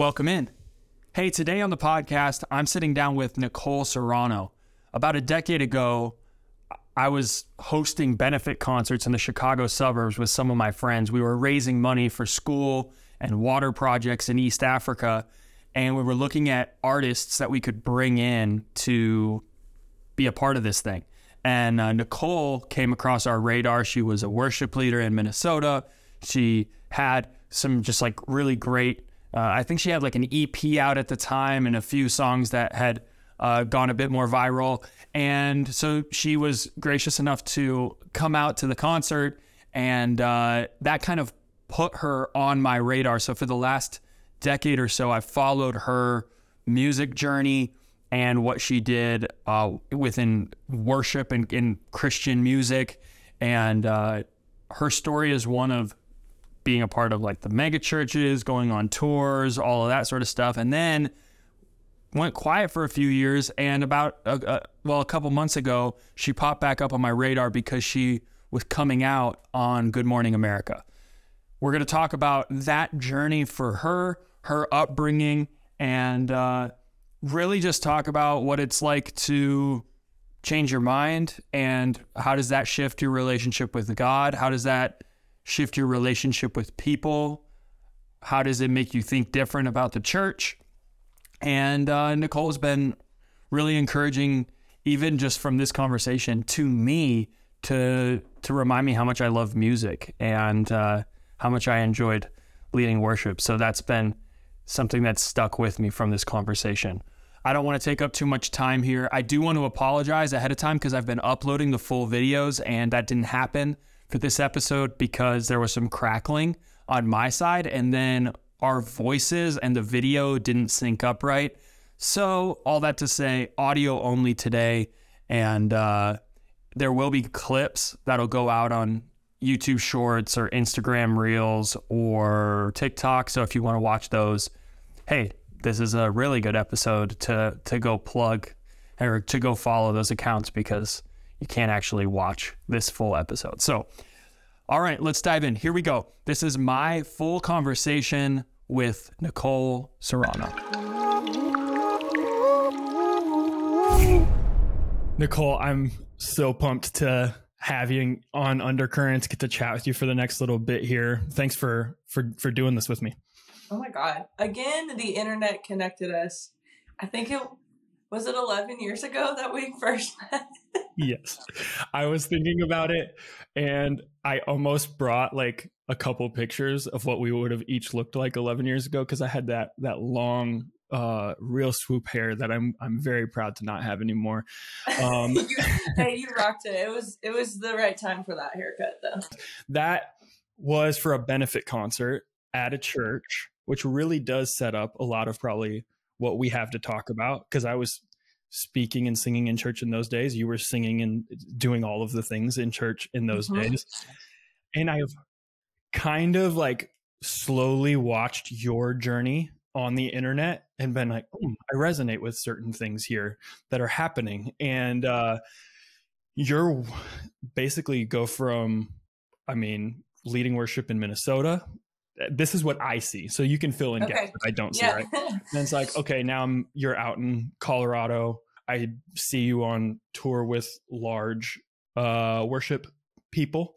Welcome in. Hey, today on the podcast, I'm sitting down with Nicole Serrano. About a decade ago, I was hosting benefit concerts in the Chicago suburbs with some of my friends. We were raising money for school and water projects in East Africa, and we were looking at artists that we could bring in to be a part of this thing. And uh, Nicole came across our radar. She was a worship leader in Minnesota. She had some just like really great, uh, I think she had like an EP out at the time and a few songs that had uh, gone a bit more viral. And so she was gracious enough to come out to the concert, and uh, that kind of put her on my radar. So for the last decade or so, I've followed her music journey and what she did uh, within worship and in Christian music. And uh, her story is one of being a part of like the mega churches, going on tours, all of that sort of stuff. And then went quiet for a few years. And about, a, a, well, a couple months ago, she popped back up on my radar because she was coming out on Good Morning America. We're going to talk about that journey for her, her upbringing, and uh, really just talk about what it's like to change your mind and how does that shift your relationship with God? How does that shift your relationship with people? How does it make you think different about the church? And uh, Nicole's been really encouraging, even just from this conversation, to me to to remind me how much I love music and uh, how much I enjoyed leading worship. So that's been something that's stuck with me from this conversation. I don't want to take up too much time here. I do want to apologize ahead of time because I've been uploading the full videos and that didn't happen for this episode because there was some crackling on my side and then our voices and the video didn't sync up right. So, all that to say, audio only today. And uh, there will be clips that'll go out on YouTube Shorts or Instagram Reels or TikTok. So, if you want to watch those, hey, this is a really good episode to to go plug or to go follow those accounts because you can't actually watch this full episode. So, all right, let's dive in. Here we go. This is my full conversation with Nicole Serrano. Nicole, I'm so pumped to have you on Undercurrents, get to chat with you for the next little bit here. Thanks for for for doing this with me. Oh my god. Again, the internet connected us. I think it was it 11 years ago that we first met. yes. I was thinking about it and I almost brought like a couple pictures of what we would have each looked like 11 years ago because I had that that long uh real swoop hair that I'm I'm very proud to not have anymore. Um you, hey, you rocked it. It was it was the right time for that haircut though. That was for a benefit concert at a church, which really does set up a lot of probably what we have to talk about because I was speaking and singing in church in those days. You were singing and doing all of the things in church in those mm-hmm. days. And I've kind of like slowly watched your journey on the internet and been like, oh, I resonate with certain things here that are happening. And uh, you're basically go from, I mean, leading worship in Minnesota. This is what I see. So you can fill in okay. gaps that I don't see, yeah. right? and it's like, okay, now I'm you're out in Colorado. I see you on tour with large uh, worship people.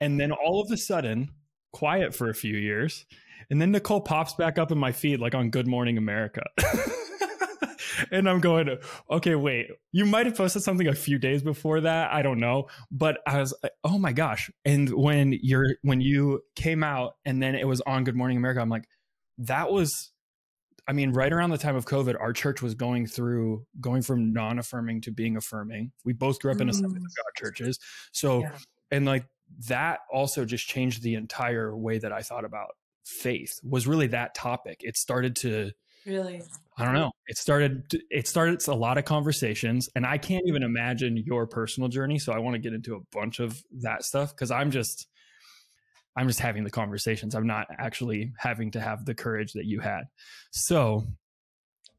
And then all of a sudden, quiet for a few years and then Nicole pops back up in my feed like on Good Morning America. and I'm going, okay, wait, you might have posted something a few days before that. I don't know. But I was like, oh my gosh. And when you're when you came out and then it was on Good Morning America, I'm like, that was I mean, right around the time of COVID, our church was going through going from non-affirming to being affirming. We both grew up in Assemblies of God mm. churches. So yeah. and like that also just changed the entire way that I thought about faith was really that topic. It started to really I don't know. It started it started a lot of conversations and I can't even imagine your personal journey, so I want to get into a bunch of that stuff cuz I'm just I'm just having the conversations. I'm not actually having to have the courage that you had. So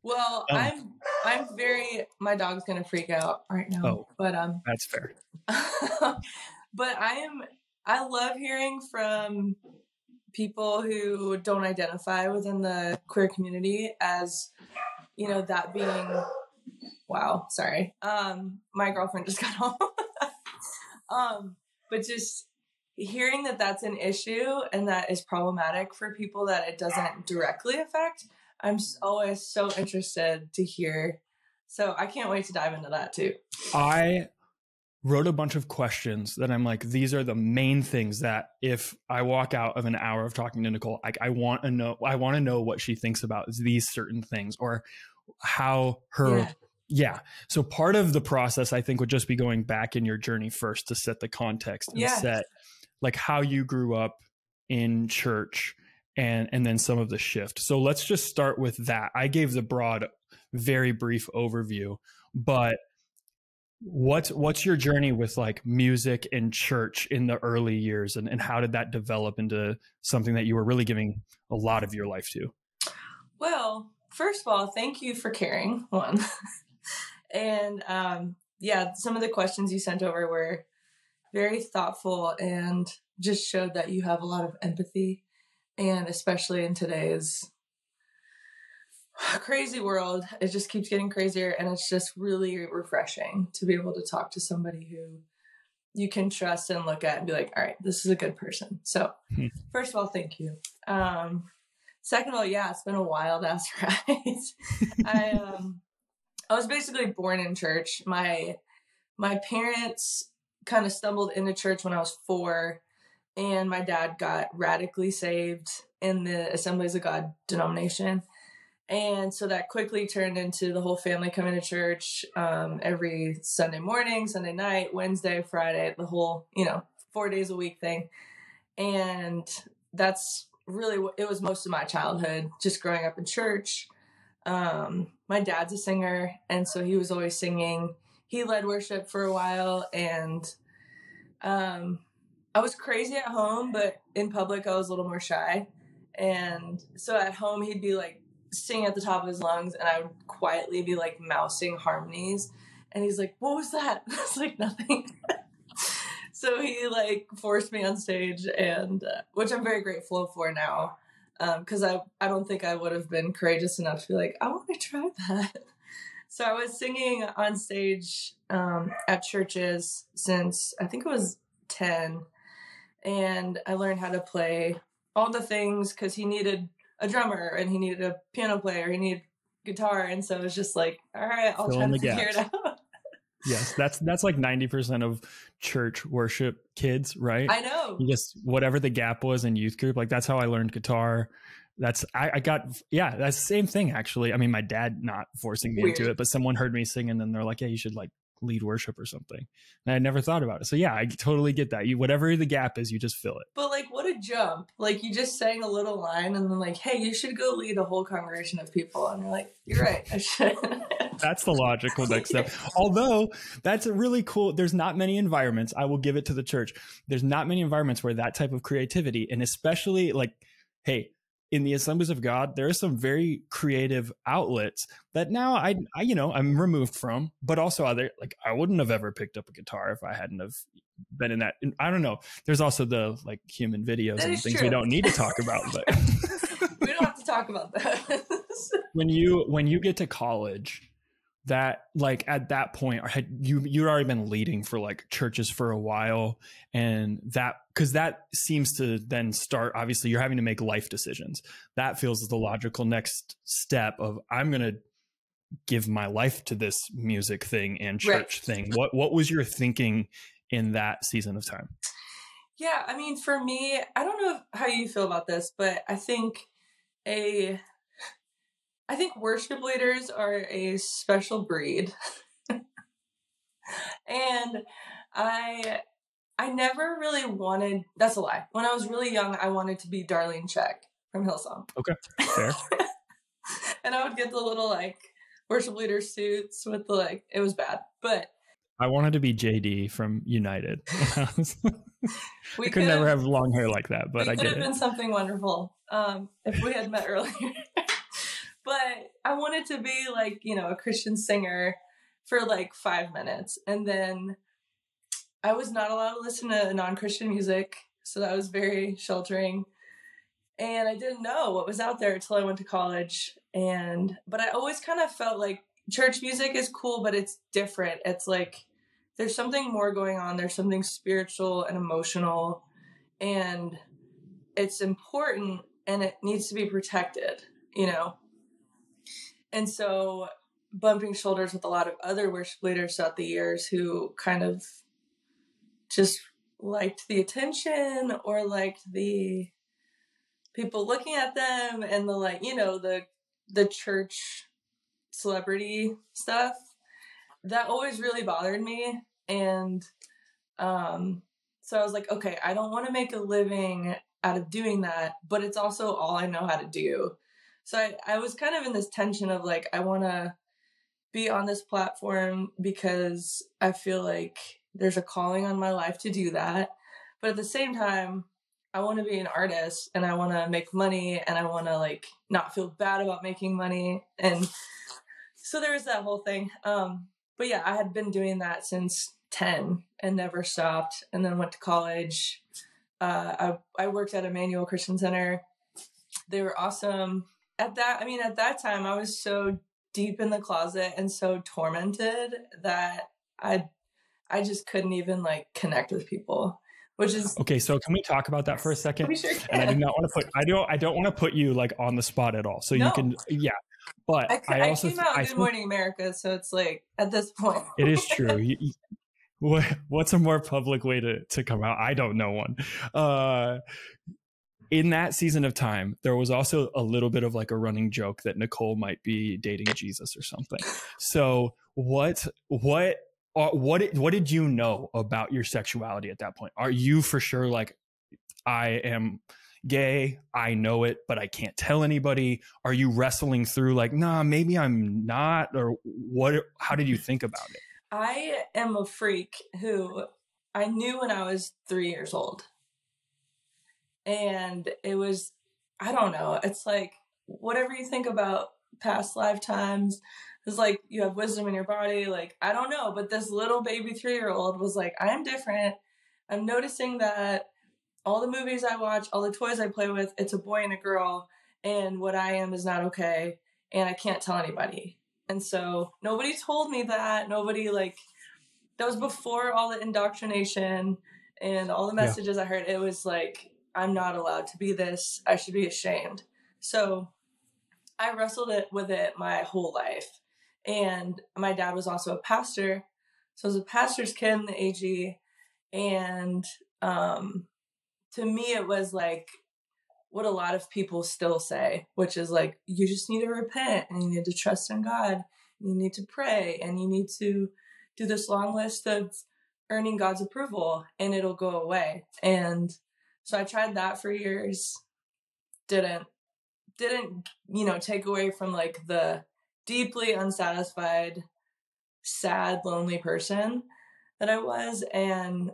well, um, I'm I'm very my dog's going to freak out right now. Oh, but um That's fair. but I am I love hearing from people who don't identify within the queer community as you know that being wow sorry um my girlfriend just got home. Um but just hearing that that's an issue and that is problematic for people that it doesn't directly affect i'm always so interested to hear. So i can't wait to dive into that too. I wrote a bunch of questions that I'm like, these are the main things that if I walk out of an hour of talking to Nicole, like I want to know, I want to know what she thinks about these certain things or how her, yeah. yeah. So part of the process, I think, would just be going back in your journey first to set the context and yes. set like how you grew up in church and and then some of the shift. So let's just start with that. I gave the broad, very brief overview, but What's what's your journey with like music and church in the early years and, and how did that develop into something that you were really giving a lot of your life to? Well, first of all, thank you for caring, one. and um, yeah, some of the questions you sent over were very thoughtful and just showed that you have a lot of empathy. And especially in today's crazy world. It just keeps getting crazier, and it's just really refreshing to be able to talk to somebody who you can trust and look at and be like, all right, this is a good person. So, hmm. first of all, thank you. Um, second of all, yeah, it's been a wild ass ride. I um, I was basically born in church. My my parents kind of stumbled into church when I was four, and my dad got radically saved in the Assemblies of God denomination. And so that quickly turned into the whole family coming to church um, every Sunday morning, Sunday night, Wednesday, Friday, the whole, you know, four days a week thing. And that's really what it was most of my childhood, just growing up in church. Um, my dad's a singer, and so he was always singing. He led worship for a while, and um, I was crazy at home, but in public, I was a little more shy. And so at home, he'd be like sing at the top of his lungs and I would quietly be like mousing harmonies. And he's like, What was that? I was like, Nothing. so he like forced me on stage, and uh, which I'm very grateful for now. Because um, I, I don't think I would have been courageous enough to be like, I want to try that. So I was singing on stage um, at churches since I think it was 10. And I learned how to play all the things because he needed a drummer and he needed a piano player, he needed guitar, and so it was just like, all right, I'll Fill try to figure it out. yes, that's that's like ninety percent of church worship kids, right? I know. You just whatever the gap was in youth group, like that's how I learned guitar. That's I, I got yeah, that's the same thing actually. I mean, my dad not forcing me Weird. into it, but someone heard me sing and then they're like, "Yeah, you should like lead worship or something. And I never thought about it. So yeah, I totally get that. You whatever the gap is, you just fill it. But like what a jump. Like you just sang a little line and then like, hey, you should go lead a whole congregation of people. And you're like, you're right, I should. that's the logical next step. Although that's a really cool there's not many environments, I will give it to the church. There's not many environments where that type of creativity and especially like, hey, in the assemblies of god there are some very creative outlets that now I, I you know i'm removed from but also other like i wouldn't have ever picked up a guitar if i hadn't have been in that i don't know there's also the like human videos and things true. we don't need to talk about but we don't have to talk about that when you when you get to college that like at that point had you you'd already been leading for like churches for a while and that because that seems to then start obviously you're having to make life decisions. That feels the logical next step of i'm going to give my life to this music thing and church right. thing. What what was your thinking in that season of time? Yeah i mean for me i don't know how you feel about this but i think a I think worship leaders are a special breed. and I I never really wanted that's a lie. When I was really young, I wanted to be Darlene Zschech from Hillsong. Okay. Fair. and I would get the little like worship leader suits with the like it was bad. But I wanted to be JD from United. we could never have long hair like that, but I get it. Could have been something wonderful um, if we had met earlier but I wanted to be like, you know, a Christian singer for like five minutes. And then I was not allowed to listen to non Christian music. So that was very sheltering. and I didn't know what was out there until I went to college. And but I always kind of felt like church music is cool, but it's different. It's like there's something more going on. There's something spiritual and emotional, and it's important and it needs to be protected, you know. And so bumping shoulders with a lot of other worship leaders throughout the years who kind of just liked the attention or liked the people looking at them and the like you know the the church celebrity stuff that always really bothered me. And um so i was like okay i don't want to make a living out of doing that but it's also all i know how to do so i, I was kind of in this tension of like i want to be on this platform because i feel like there's a calling on my life to do that but at the same time I want to be an artist and I want to make money and I want to like not feel bad about making money and so there was that whole thing. Um, but yeah, I had been doing that since 10 and never stopped and then went to college. Uh, I, I worked at Emmanuel Christian Center. They were awesome. At that, I mean, at that time, I was so deep in the closet and so tormented that I, I just couldn't even like connect with people which is okay. So can we talk about that for a second? We sure and I do not want to put I don't I don't want to put you like on the spot at all. So no. you can yeah. But I, I, I also came out I Good Morning America, so it's like at this point. it is true. You, you, what, what's a more public way to to come out? I don't know one. Uh, in that season of time, there was also a little bit of like a running joke that Nicole might be dating Jesus or something. So what what uh, what what did you know about your sexuality at that point? Are you for sure like I am gay, I know it, but I can't tell anybody? Are you wrestling through like, nah, maybe I'm not, or what? How did you think about it? I am a freak who I knew when I was three years old, and it was I don't know. It's like whatever you think about past lifetimes it's like you have wisdom in your body. Like, I don't know, but this little baby three year old was like, I am different. I'm noticing that all the movies I watch, all the toys I play with, it's a boy and a girl, and what I am is not okay, and I can't tell anybody. And so nobody told me that. Nobody, like, that was before all the indoctrination and all the messages yeah. I heard. It was like, I'm not allowed to be this. I should be ashamed. So I wrestled it with it my whole life. And my dad was also a pastor. So I was a pastor's kid in the AG. And um, to me, it was like what a lot of people still say, which is like, you just need to repent and you need to trust in God. You need to pray and you need to do this long list of earning God's approval and it'll go away. And so I tried that for years. Didn't, didn't, you know, take away from like the deeply unsatisfied, sad, lonely person that I was and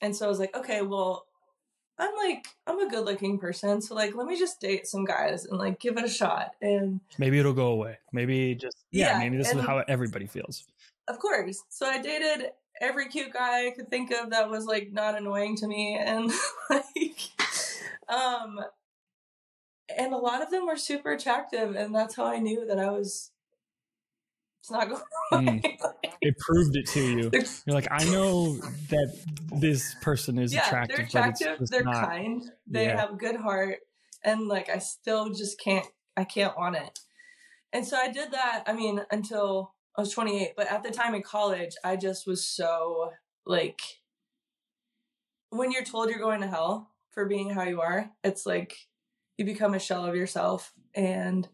and so I was like, okay, well, I'm like I'm a good looking person, so like let me just date some guys and like give it a shot and maybe it'll go away. Maybe just yeah, yeah maybe this is how everybody feels. Of course. So I dated every cute guy I could think of that was like not annoying to me and like um and a lot of them were super attractive, and that's how I knew that I was. It's not going. Mm. it proved it to you. You're like, I know that this person is yeah, attractive. They're attractive. they're not, kind. They yeah. have a good heart, and like I still just can't. I can't want it. And so I did that. I mean, until I was 28. But at the time in college, I just was so like, when you're told you're going to hell for being how you are, it's like you become a shell of yourself and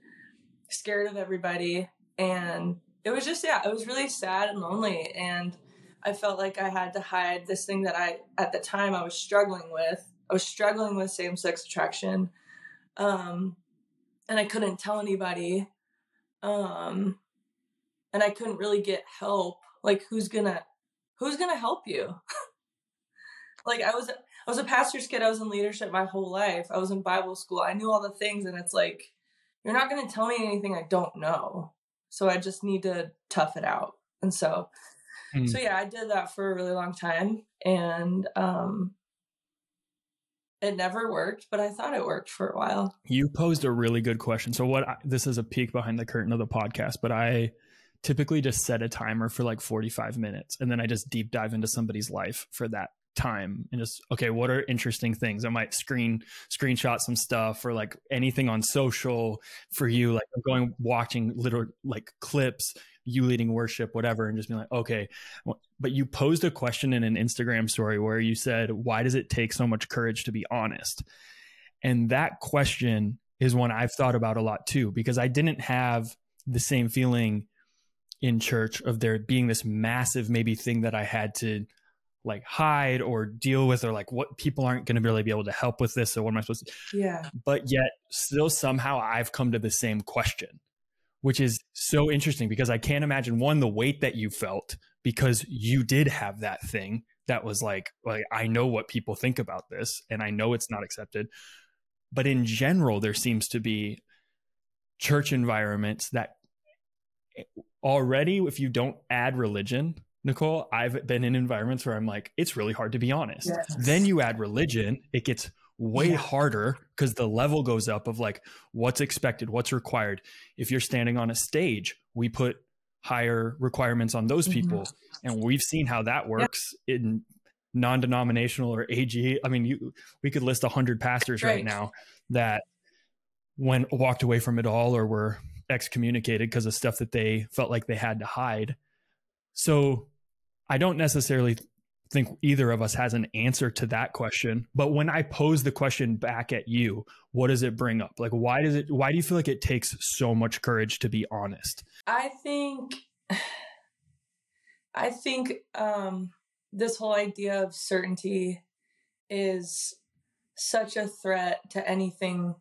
scared of everybody. And it was just, yeah, it was really sad and lonely. And I felt like I had to hide this thing that I, at the time, I was struggling with. I was struggling with same sex attraction. Um, and I couldn't tell anybody. Um, and I couldn't really get help. Like, who's gonna, who's gonna help you? like, I was, I was a pastor's kid. I was in leadership my whole life. I was in Bible school. I knew all the things, and it's like, you're not going to tell me anything I don't know. So I just need to tough it out. And so, mm. so yeah, I did that for a really long time, and um, it never worked, but I thought it worked for a while. You posed a really good question. So what I, this is a peek behind the curtain of the podcast, but I typically just set a timer for like 45 minutes and then I just deep dive into somebody's life for that time and just okay what are interesting things? I might screen screenshot some stuff or like anything on social for you like i'm going watching little like clips you leading worship whatever and just being like okay but you posed a question in an instagram story where you said why does it take so much courage to be honest? And that question is one i've thought about a lot too because i didn't have the same feeling in church of there being this massive maybe thing that i had to like hide or deal with or like what people aren't going to really be able to help with this so what am i supposed to yeah. But yet still somehow i've come to the same question which is so interesting because i can't imagine one the weight that you felt because you did have that thing that was like like i know what people think about this and i know it's not accepted. But in general there seems to be church environments that already if you don't add religion Nicole, I've been in environments where I'm like, it's really hard to be honest. Yes. Then you add religion, it gets way yeah. harder because the level goes up of like what's expected, what's required. If you're standing on a stage, we put higher requirements on those mm-hmm. people. Mm-hmm. And we've seen how that works yeah. in non-denominational or AG. I mean, you we could list 100 pastors right, right now that when walked away from it all or were excommunicated because of stuff that they felt like they had to hide. So I don't necessarily think either of us has an answer to that question but when i pose the question back at you what does it bring up? Like why does it why do you feel like it takes so much courage to be honest? I think i think um this whole idea of certainty is such a threat to anything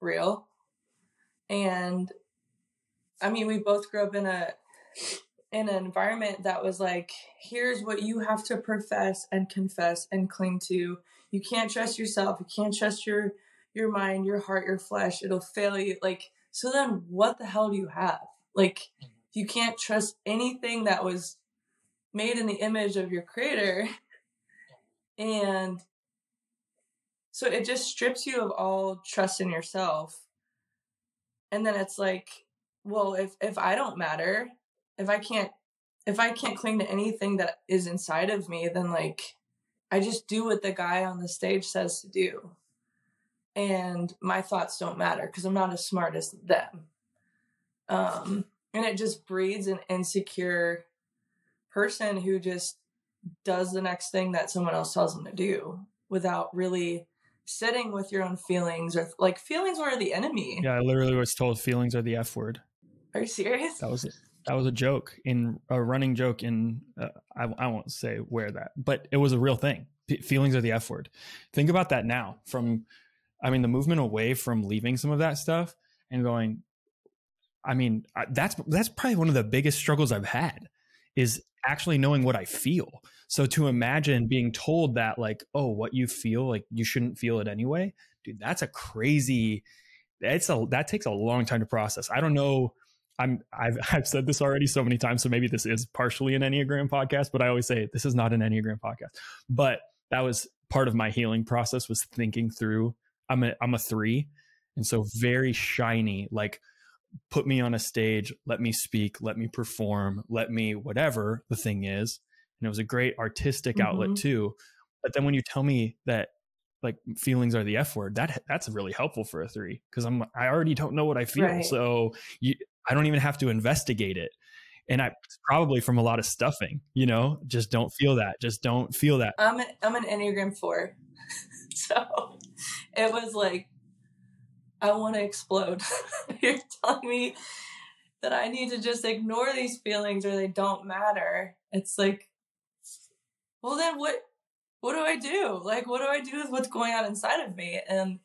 real. And i mean we both grew up in a in an environment that was like, here's what you have to profess and confess and cling to. You can't trust yourself. You can't trust your your mind, your heart, your flesh. It'll fail you. Like, so then what the hell do you have? Like, mm-hmm. you can't trust anything that was made in the image of your creator. And so it just strips you of all trust in yourself. And then it's like, well, if if I don't matter, if I can't if I can't cling to anything that is inside of me, then like I just do what the guy on the stage says to do. And my thoughts don't matter because I'm not as smart as them. Um, and it just breeds an insecure person who just does the next thing that someone else tells them to do without really sitting with your own feelings or like feelings are the enemy. Yeah, I literally was told feelings are the F word. Are you serious? That was it that was a joke in a running joke in uh, I, I won't say where that but it was a real thing. P- feelings are the f word. Think about that now from i mean the movement away from leaving some of that stuff and going i mean that's that's probably one of the biggest struggles i've had is actually knowing what i feel. So to imagine being told that like oh what you feel like you shouldn't feel it anyway dude that's a crazy it's a that takes a long time to process. I don't know I'm I've I've said this already so many times, so maybe this is partially an Enneagram podcast, but I always say this is not an Enneagram podcast. But that was part of my healing process was thinking through. I'm a I'm a three, and so very shiny. Like, put me on a stage, let me speak, let me perform, let me whatever the thing is. And it was a great artistic mm-hmm. outlet too. But then when you tell me that like feelings are the F word, that that's really helpful for a three because I'm I already don't know what I feel. Right. So you, I don't even have to investigate it. And I probably from a lot of stuffing, you know, just don't feel that. Just don't feel that. I'm an, I'm an Enneagram four. so it was like, I want to explode. You're telling me that I need to just ignore these feelings or they don't matter. It's like, well, then what? What do I do? Like, what do I do with what's going on inside of me? And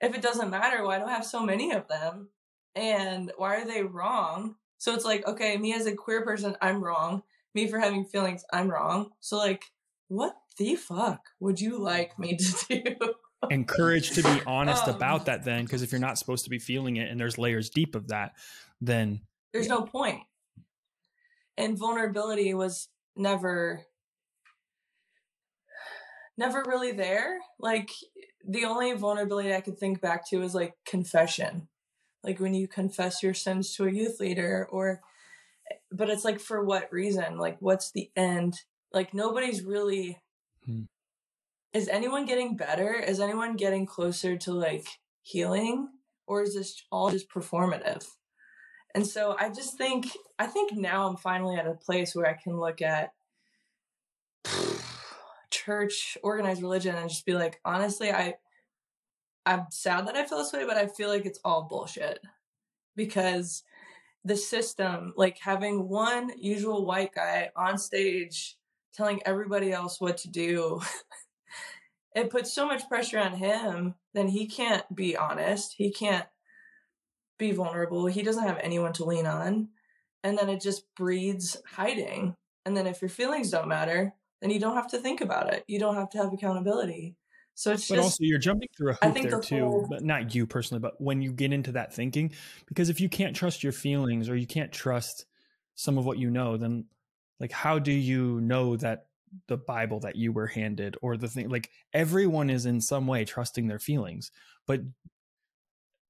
if it doesn't matter, why do I have so many of them? And why are they wrong? So it's like, okay, me as a queer person, I'm wrong. Me for having feelings, I'm wrong. So like, what the fuck would you like me to do? Encourage to be honest um, about that then, because if you're not supposed to be feeling it and there's layers deep of that, then there's yeah. no point. And vulnerability was never never really there. Like the only vulnerability I could think back to is like confession. Like when you confess your sins to a youth leader or but it's like for what reason? Like what's the end? Like nobody's really hmm. is anyone getting better? Is anyone getting closer to like healing? Or is this all just performative? And so I just think I think now I'm finally at a place where I can look at church, organized religion, and just be like, honestly, I I'm sad that I feel this way, but I feel like it's all bullshit. Because the system, like having one usual white guy on stage telling everybody else what to do, it puts so much pressure on him, then he can't be honest. He can't be vulnerable. He doesn't have anyone to lean on. And then it just breeds hiding. And then if your feelings don't matter, then you don't have to think about it. You don't have to have accountability. So it's but just, also you're jumping through a hoop there the too, whole, but not you personally, but when you get into that thinking, because if you can't trust your feelings or you can't trust some of what you know, then like how do you know that the Bible that you were handed or the thing like everyone is in some way trusting their feelings, but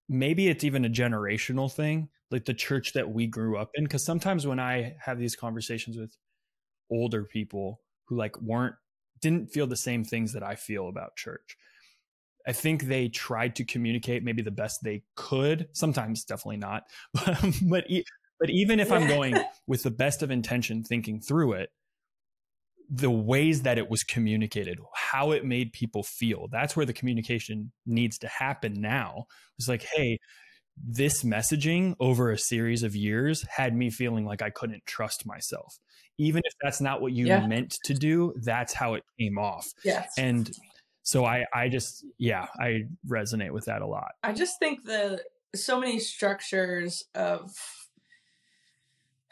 maybe it's even a generational thing, like the church that we grew up in. Cause sometimes when I have these conversations with older people who like weren't didn't feel the same things that I feel about church. I think they tried to communicate maybe the best they could. Sometimes, definitely not. but but even if I'm going with the best of intention, thinking through it, the ways that it was communicated, how it made people feel, that's where the communication needs to happen. Now it's like, hey, this messaging over a series of years had me feeling like I couldn't trust myself even if that's not what you yeah. meant to do, that's how it came off. Yes. And so I, I just, yeah, I resonate with that a lot. I just think the so many structures of,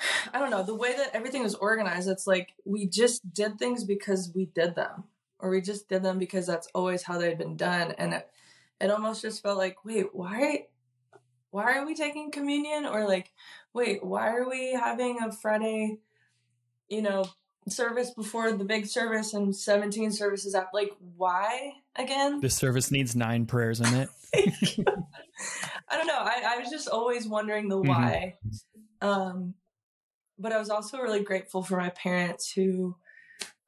I don't know, the way that everything is organized, it's like we just did things because we did them, or we just did them because that's always how they've been done. And it, it almost just felt like, wait, why, why are we taking communion? Or like, wait, why are we having a Friday you know, service before the big service and 17 services after. Like, why again? This service needs nine prayers in it. I don't know. I, I, was just always wondering the mm-hmm. why. Mm-hmm. Um, but I was also really grateful for my parents who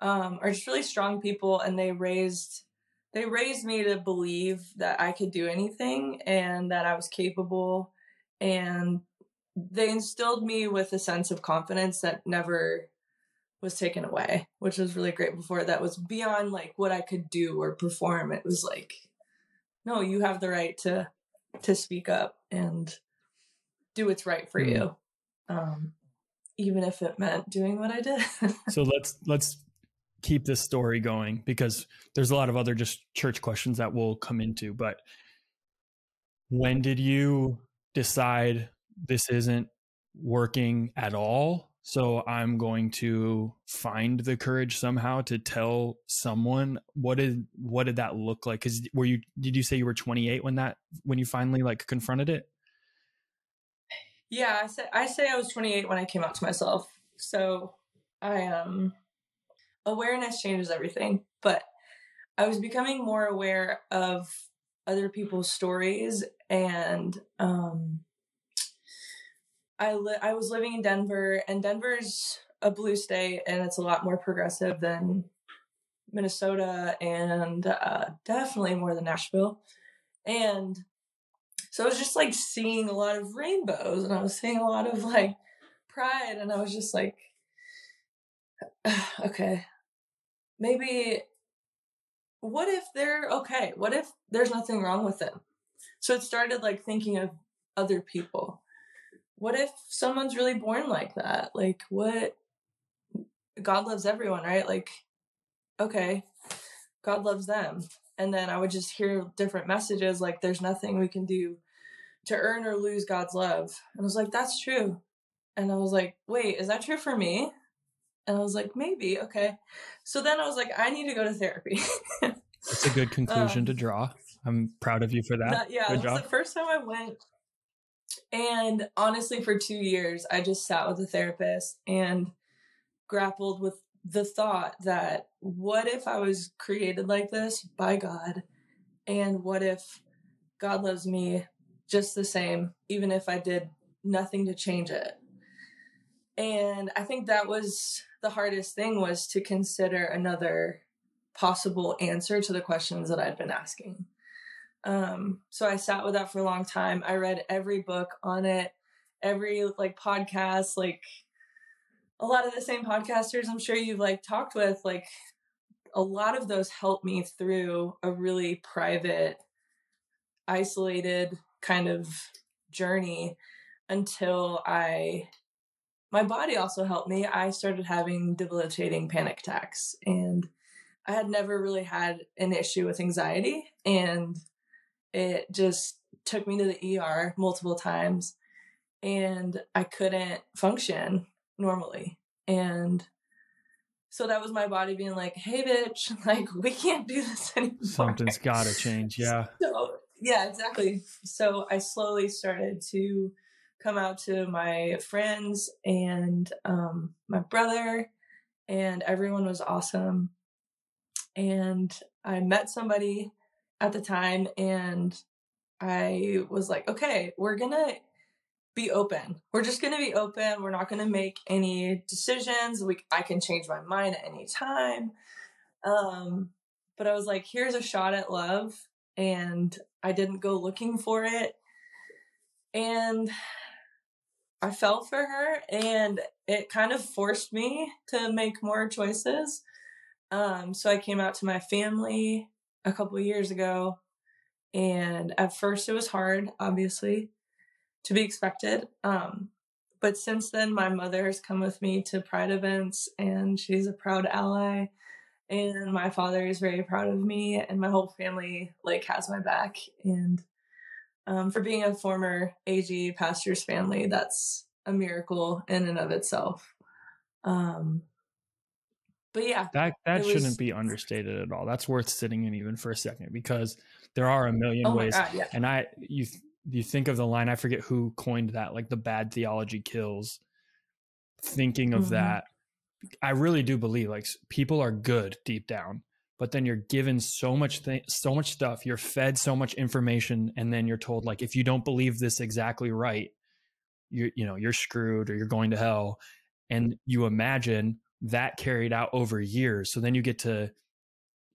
um, are just really strong people and they raised they raised me to believe that I could do anything and that I was capable and they instilled me with a sense of confidence that never was taken away, which was really great before that was beyond like what I could do or perform. It was like, no, you have the right to to speak up and do what's right for mm. you. Um even if it meant doing what I did. so let's let's keep this story going because there's a lot of other just church questions that we'll come into, but when did you decide this isn't working at all so I'm going to find the courage somehow to tell someone what did what did that look like? Because were you did you say you were 28 when that when you finally like confronted it? Yeah, I say I say I was 28 when I came out to myself. So I um awareness changes everything, but I was becoming more aware of other people's stories and um I li- I was living in Denver, and Denver's a blue state, and it's a lot more progressive than Minnesota, and uh, definitely more than Nashville. And so I was just like seeing a lot of rainbows, and I was seeing a lot of like pride, and I was just like, okay, maybe. What if they're okay? What if there's nothing wrong with them? So it started like thinking of other people what if someone's really born like that? Like, what? God loves everyone, right? Like, okay, God loves them. And then I would just hear different messages like, there's nothing we can do to earn or lose God's love. And I was like, that's true. And I was like, wait, is that true for me? And I was like, maybe, okay. So then I was like, I need to go to therapy. That's a good conclusion um, to draw. I'm proud of you for that. that yeah, good the first time I went and honestly, for two years, I just sat with a therapist and grappled with the thought that what if I was created like this by God And what if God loves me just the same, even if I did nothing to change it? And I think that was the hardest thing was to consider another possible answer to the questions that I'd been asking. Um, so I sat with that for a long time. I read every book on it, every like podcast, like a lot of the same podcasters I'm sure you've like talked with, like a lot of those helped me through a really private, isolated kind of journey until I my body also helped me. I started having debilitating panic attacks and I had never really had an issue with anxiety and it just took me to the ER multiple times and I couldn't function normally. And so that was my body being like, hey, bitch, like, we can't do this anymore. Something's got to change. Yeah. So, yeah, exactly. So I slowly started to come out to my friends and um, my brother, and everyone was awesome. And I met somebody at the time, and I was like, okay, we're gonna be open. We're just gonna be open. We're not gonna make any decisions. We I can change my mind at any time. Um, but I was like, here's a shot at love, and I didn't go looking for it. And I fell for her and it kind of forced me to make more choices. Um, so I came out to my family a couple years ago and at first it was hard, obviously, to be expected. Um, but since then, my mother has come with me to pride events and she's a proud ally. And my father is very proud of me and my whole family like has my back. And um, for being a former AG pastor's family, that's a miracle in and of itself. Um, but yeah, that that shouldn't was, be understated at all. That's worth sitting in even for a second because there are a million oh ways. God, yeah. And I you you think of the line I forget who coined that like the bad theology kills. Thinking of mm-hmm. that, I really do believe like people are good deep down but then you're given so much th- so much stuff you're fed so much information and then you're told like if you don't believe this exactly right you you know you're screwed or you're going to hell and you imagine that carried out over years. So then you get to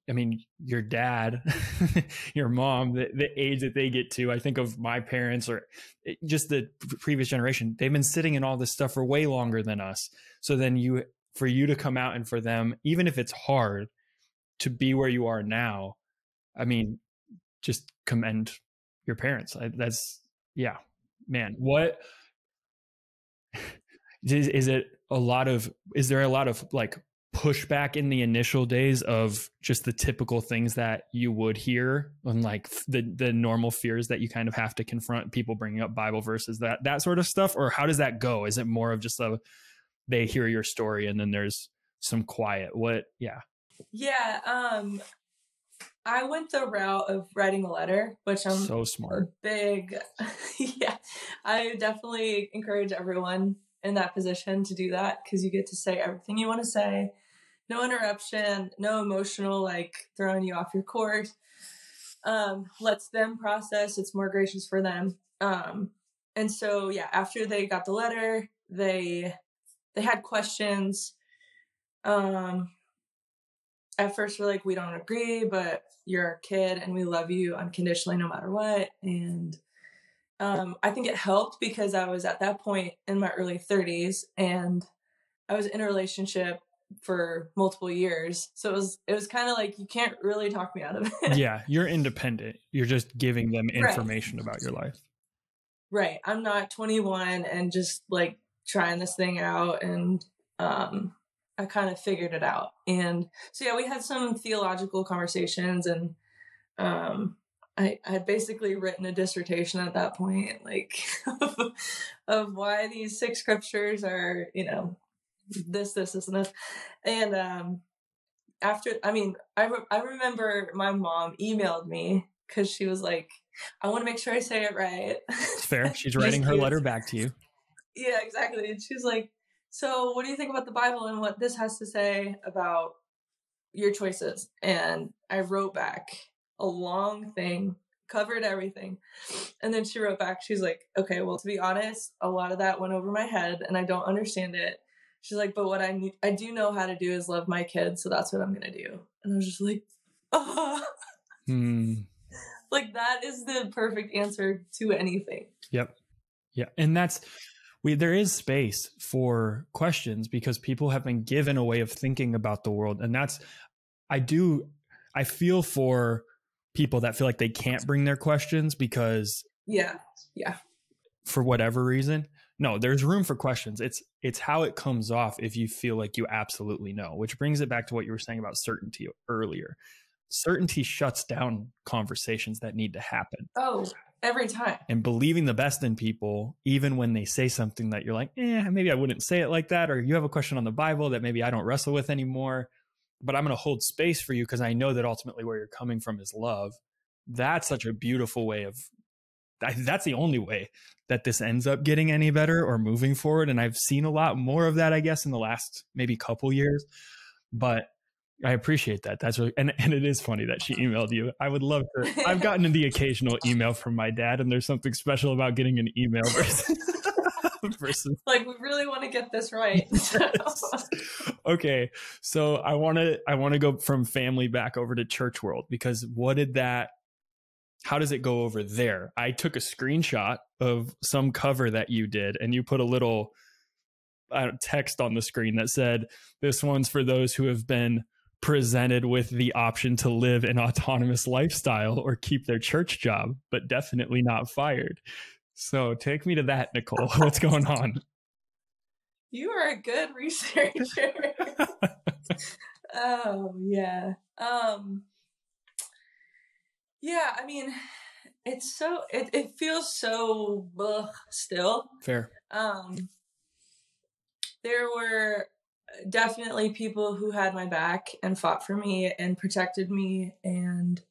i mean your dad your mom the, the age that they get to i think of my parents or eh, just the previous generation they've been sitting in all this stuff for way longer than us. So then you for you to come out and for them even if it's hard to be where you are now i mean just commend your parents. I, that's yeah man what is, is it a lot of is there a lot of like pushback in the initial days of just the typical things that you would hear and like the the normal fears that you kind of have to confront people bringing up bible verses that that sort of stuff or how does that go is it more of just a they hear your story and then there's some quiet what yeah yeah, um I went the route of writing a letter, which I'm so smart. Big yeah. I definitely encourage everyone in that position to do that because you get to say everything you want to say. No interruption, no emotional like throwing you off your course. Um, lets them process. It's more gracious for them. Um, and so yeah, after they got the letter, they they had questions. Um, at first we're like, we don't agree, but you're a kid and we love you unconditionally no matter what. And um, I think it helped because I was at that point in my early 30s and I was in a relationship for multiple years. So it was it was kind of like you can't really talk me out of it. yeah, you're independent. You're just giving them information right. about your life. Right. I'm not 21 and just like trying this thing out and um I kind of figured it out. And so yeah, we had some theological conversations and um I had basically written a dissertation at that point, like of, of why these six scriptures are, you know, this, this, this, and this. And um after I mean, I re- I remember my mom emailed me because she was like, I want to make sure I say it right. It's fair. She's writing her letter back to you. Yeah, exactly. And she's like, so, what do you think about the Bible and what this has to say about your choices? And I wrote back, a long thing, covered everything. And then she wrote back, she's like, okay, well, to be honest, a lot of that went over my head and I don't understand it. She's like, but what I need, I do know how to do is love my kids. So that's what I'm going to do. And I was just like, oh. hmm. like that is the perfect answer to anything. Yep. Yeah. And that's, we, there is space for questions because people have been given a way of thinking about the world. And that's, I do, I feel for people that feel like they can't bring their questions because yeah yeah. for whatever reason no there's room for questions. It's it's how it comes off if you feel like you absolutely know which brings it back to what you were saying about certainty earlier. Certainty shuts down conversations that need to happen. Oh every time. And believing the best in people even when they say something that you're like eh maybe i wouldn't say it like that or you have a question on the bible that maybe i don't wrestle with anymore but I'm going to hold space for you because I know that ultimately where you're coming from is love. That's such a beautiful way of that's the only way that this ends up getting any better or moving forward. And I've seen a lot more of that, I guess, in the last maybe couple years. But I appreciate that. That's really, and, and it is funny that she emailed you. I would love to. I've gotten the occasional email from my dad, and there's something special about getting an email versus versus like we really want to get this right. okay, so I want to I want to go from family back over to church world because what did that? How does it go over there? I took a screenshot of some cover that you did, and you put a little uh, text on the screen that said, "This one's for those who have been." presented with the option to live an autonomous lifestyle or keep their church job, but definitely not fired. So take me to that, Nicole. What's going on? You are a good researcher. oh yeah. Um Yeah, I mean it's so it, it feels so ugh, still. Fair. Um there were definitely people who had my back and fought for me and protected me and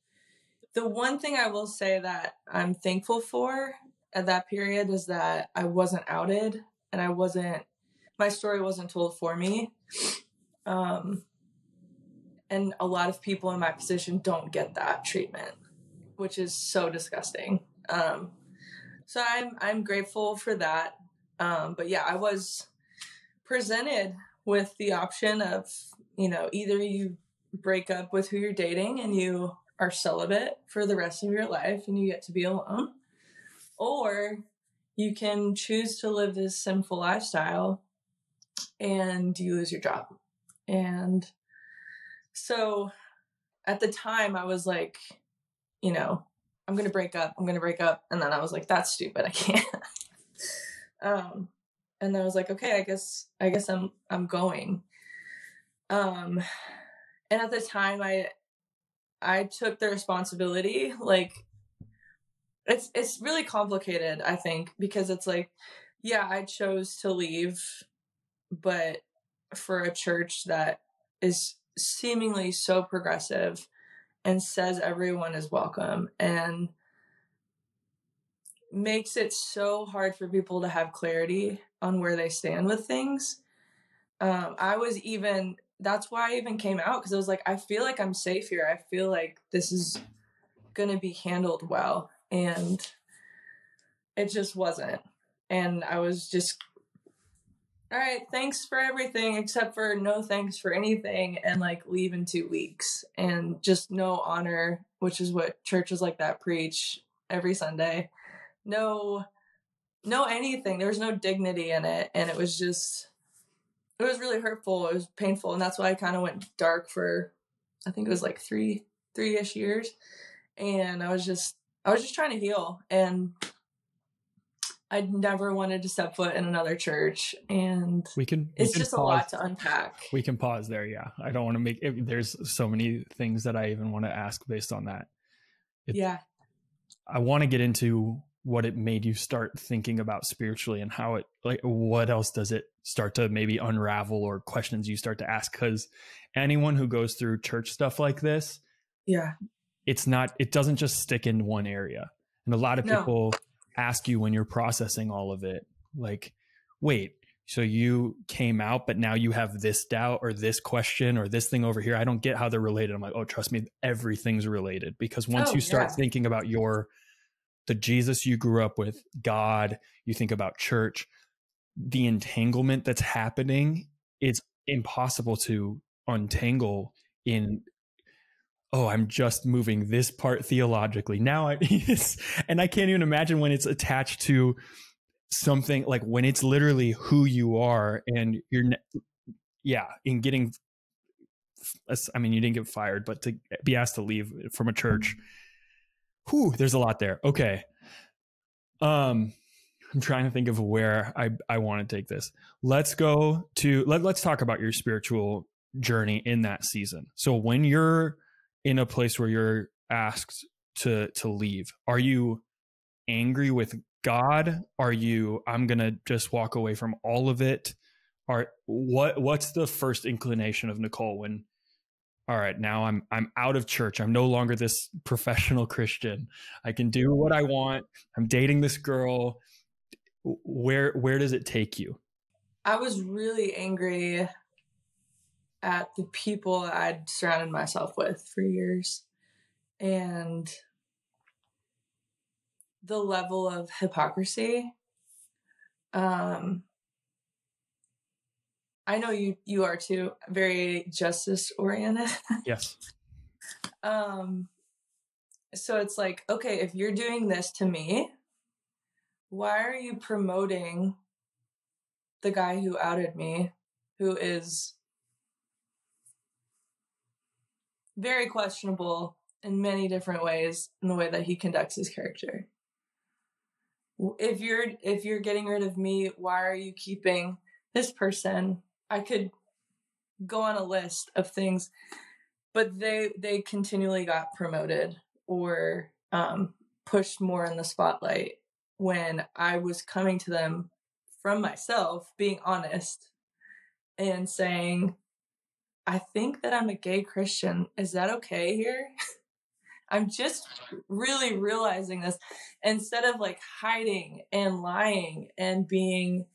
the one thing I will say that I'm thankful for at that period is that I wasn't outed and I wasn't my story wasn't told for me. Um and a lot of people in my position don't get that treatment, which is so disgusting. Um so I'm I'm grateful for that. Um but yeah, I was presented with the option of, you know, either you break up with who you're dating and you are celibate for the rest of your life and you get to be alone or you can choose to live this sinful lifestyle and you lose your job. And so at the time, I was like, you know, I'm going to break up. I'm going to break up. And then I was like, that's stupid. I can't. um, and then I was like, okay, I guess, I guess I'm, I'm going. Um, and at the time I, I took the responsibility, like it's it's really complicated i think because it's like yeah i chose to leave but for a church that is seemingly so progressive and says everyone is welcome and makes it so hard for people to have clarity on where they stand with things. Um, i was even that's why i even came out because i was like i feel like i'm safe here. I feel like this is going to be handled well and it just wasn't. And I was just, all right, thanks for everything except for no thanks for anything and like leave in two weeks and just no honor, which is what churches like that preach every Sunday. No, no anything. There was no dignity in it. And it was just, it was really hurtful. It was painful. And that's why I kind of went dark for, I think it was like three, three ish years. And I was just I was just trying to heal and I never wanted to step foot in another church and we can it's can just pause. a lot to unpack. We can pause there, yeah. I don't want to make it, there's so many things that I even want to ask based on that. Yeah. I want to get into what it made you start thinking about spiritually and how it like what else does it start to maybe unravel or questions you start to ask cuz anyone who goes through church stuff like this yeah it's not it doesn't just stick in one area and a lot of people no. ask you when you're processing all of it like wait so you came out but now you have this doubt or this question or this thing over here i don't get how they're related i'm like oh trust me everything's related because once oh, you start yeah. thinking about your the jesus you grew up with god you think about church the entanglement that's happening it's impossible to untangle in oh i'm just moving this part theologically. Now i and i can't even imagine when it's attached to something like when it's literally who you are and you're yeah in getting i mean you didn't get fired but to be asked to leave from a church. Whew there's a lot there. Okay. Um i'm trying to think of where i i want to take this. Let's go to let, let's talk about your spiritual journey in that season. So when you're in a place where you're asked to to leave are you angry with God? Are you I'm going to just walk away from all of it? Are what what's the first inclination of Nicole when all right, now I'm I'm out of church. I'm no longer this professional Christian. I can do what I want. I'm dating this girl. Where where does it take you? I was really angry at the people I'd surrounded myself with for years. And the level of hypocrisy. Um, I know you you are too very justice oriented. Yes. um so it's like, okay, if you're doing this to me, why are you promoting the guy who outed me, who is very questionable in many different ways in the way that he conducts his character? if you're if you're getting rid of me why are you keeping this person i could go on a list of things but they they continually got promoted or um, pushed more in the spotlight when i was coming to them from myself being honest and saying i think that i'm a gay christian is that okay here I'm just really realizing this instead of like hiding and lying and being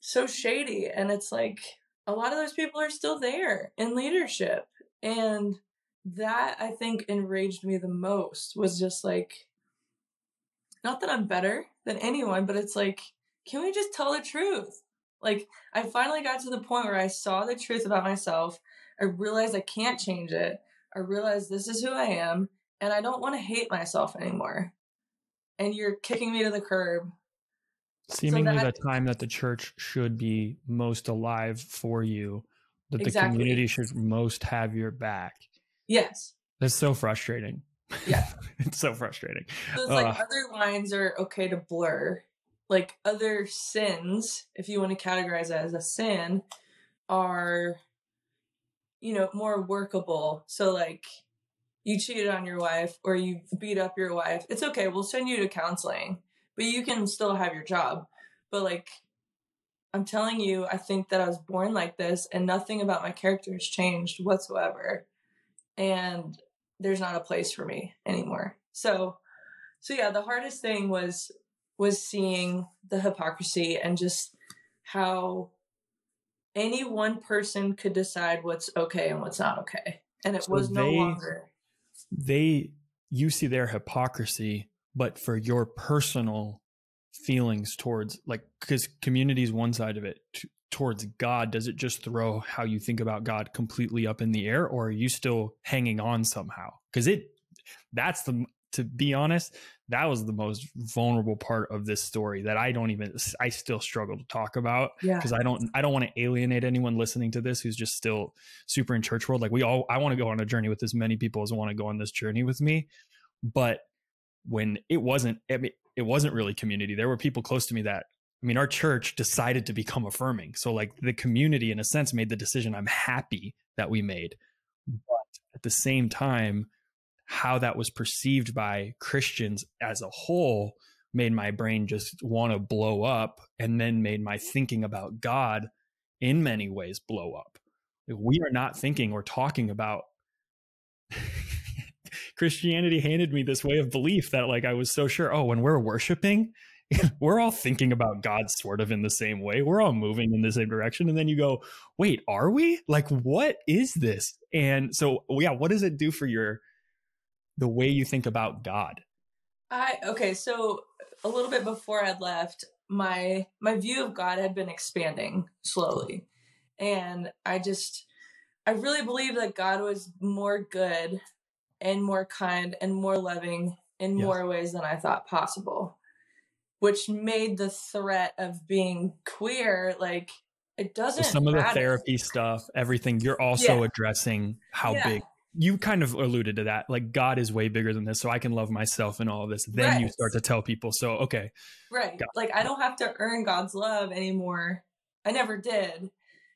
so shady. And it's like a lot of those people are still there in leadership. And that I think enraged me the most was just like, not that I'm better than anyone, but it's like, can we just tell the truth? Like, I finally got to the point where I saw the truth about myself. I realized I can't change it. I realized this is who I am and I don't want to hate myself anymore. And you're kicking me to the curb. Seemingly so that, the time that the church should be most alive for you, that exactly. the community should most have your back. Yes. That's so frustrating. Yeah. it's so frustrating. So it's uh, like other lines are okay to blur. Like other sins, if you want to categorize it as a sin, are you know, more workable. So like you cheated on your wife or you beat up your wife, it's okay. We'll send you to counseling, but you can still have your job. But like, I'm telling you, I think that I was born like this and nothing about my character has changed whatsoever. And there's not a place for me anymore. So, so yeah, the hardest thing was, was seeing the hypocrisy and just how any one person could decide what's okay and what's not okay. And it so was no longer they you see their hypocrisy but for your personal feelings towards like because community is one side of it t- towards god does it just throw how you think about god completely up in the air or are you still hanging on somehow because it that's the to be honest that was the most vulnerable part of this story that I don't even I still struggle to talk about because yeah. I don't I don't want to alienate anyone listening to this who's just still super in church world. Like we all I want to go on a journey with as many people as want to go on this journey with me but when it wasn't I mean, it wasn't really community. There were people close to me that I mean our church decided to become affirming. So like the community in a sense made the decision I'm happy that we made but at the same time how that was perceived by Christians as a whole made my brain just want to blow up and then made my thinking about God in many ways blow up. We are not thinking or talking about Christianity handed me this way of belief that like I was so sure, oh, when we're worshiping, we're all thinking about God sort of in the same way. We're all moving in the same direction. And then you go, wait, are we? Like, what is this? And so, yeah, what does it do for your, the way you think about God? I, okay. So a little bit before I'd left, my, my view of God had been expanding slowly. And I just, I really believe that God was more good and more kind and more loving in yeah. more ways than I thought possible which made the threat of being queer like it doesn't so some of matter. the therapy stuff everything you're also yeah. addressing how yeah. big you kind of alluded to that like god is way bigger than this so i can love myself and all of this. Then right. you start to tell people so okay. Right. God. like i don't have to earn god's love anymore. I never did.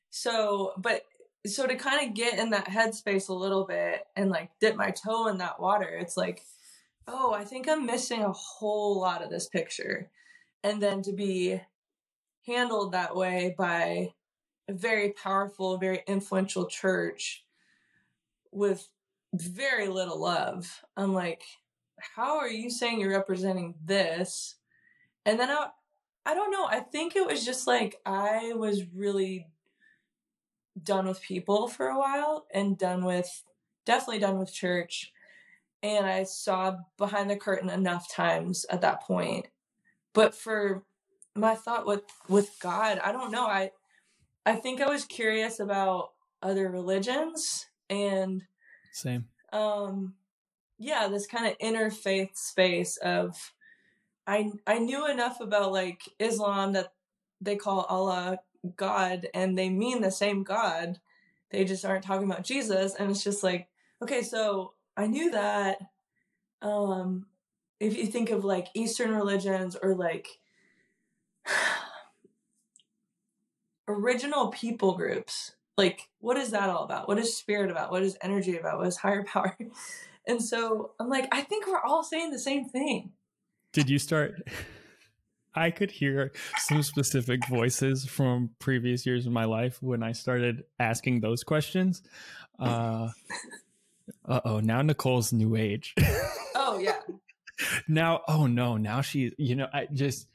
So but so to kind of get in that headspace a little bit and like dip my toe in that water it's like oh i think i'm missing a whole lot of this picture. And then to be handled that way by a very powerful, very influential church with very little love. I'm like, how are you saying you're representing this? And then I, I don't know. I think it was just like I was really done with people for a while and done with, definitely done with church. And I saw behind the curtain enough times at that point but for my thought with with God, I don't know. I I think I was curious about other religions and same. Um yeah, this kind of interfaith space of I I knew enough about like Islam that they call Allah God and they mean the same God. They just aren't talking about Jesus and it's just like okay, so I knew that um if you think of like Eastern religions or like original people groups, like what is that all about? What is spirit about? What is energy about? What is higher power? And so I'm like, I think we're all saying the same thing. Did you start? I could hear some specific voices from previous years of my life when I started asking those questions. Uh oh, now Nicole's new age. oh yeah, now, oh no, now she, you know, I just,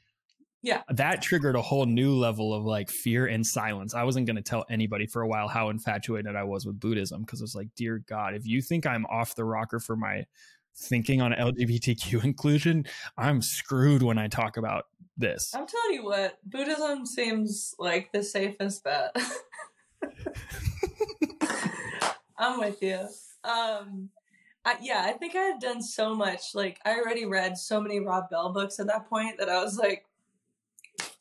yeah, that triggered a whole new level of like fear and silence. I wasn't going to tell anybody for a while how infatuated I was with Buddhism because it was like, dear God, if you think I'm off the rocker for my thinking on LGBTQ inclusion, I'm screwed when I talk about this. I'm telling you what, Buddhism seems like the safest bet. I'm with you. Um, I, yeah, I think I had done so much. Like, I already read so many Rob Bell books at that point that I was like,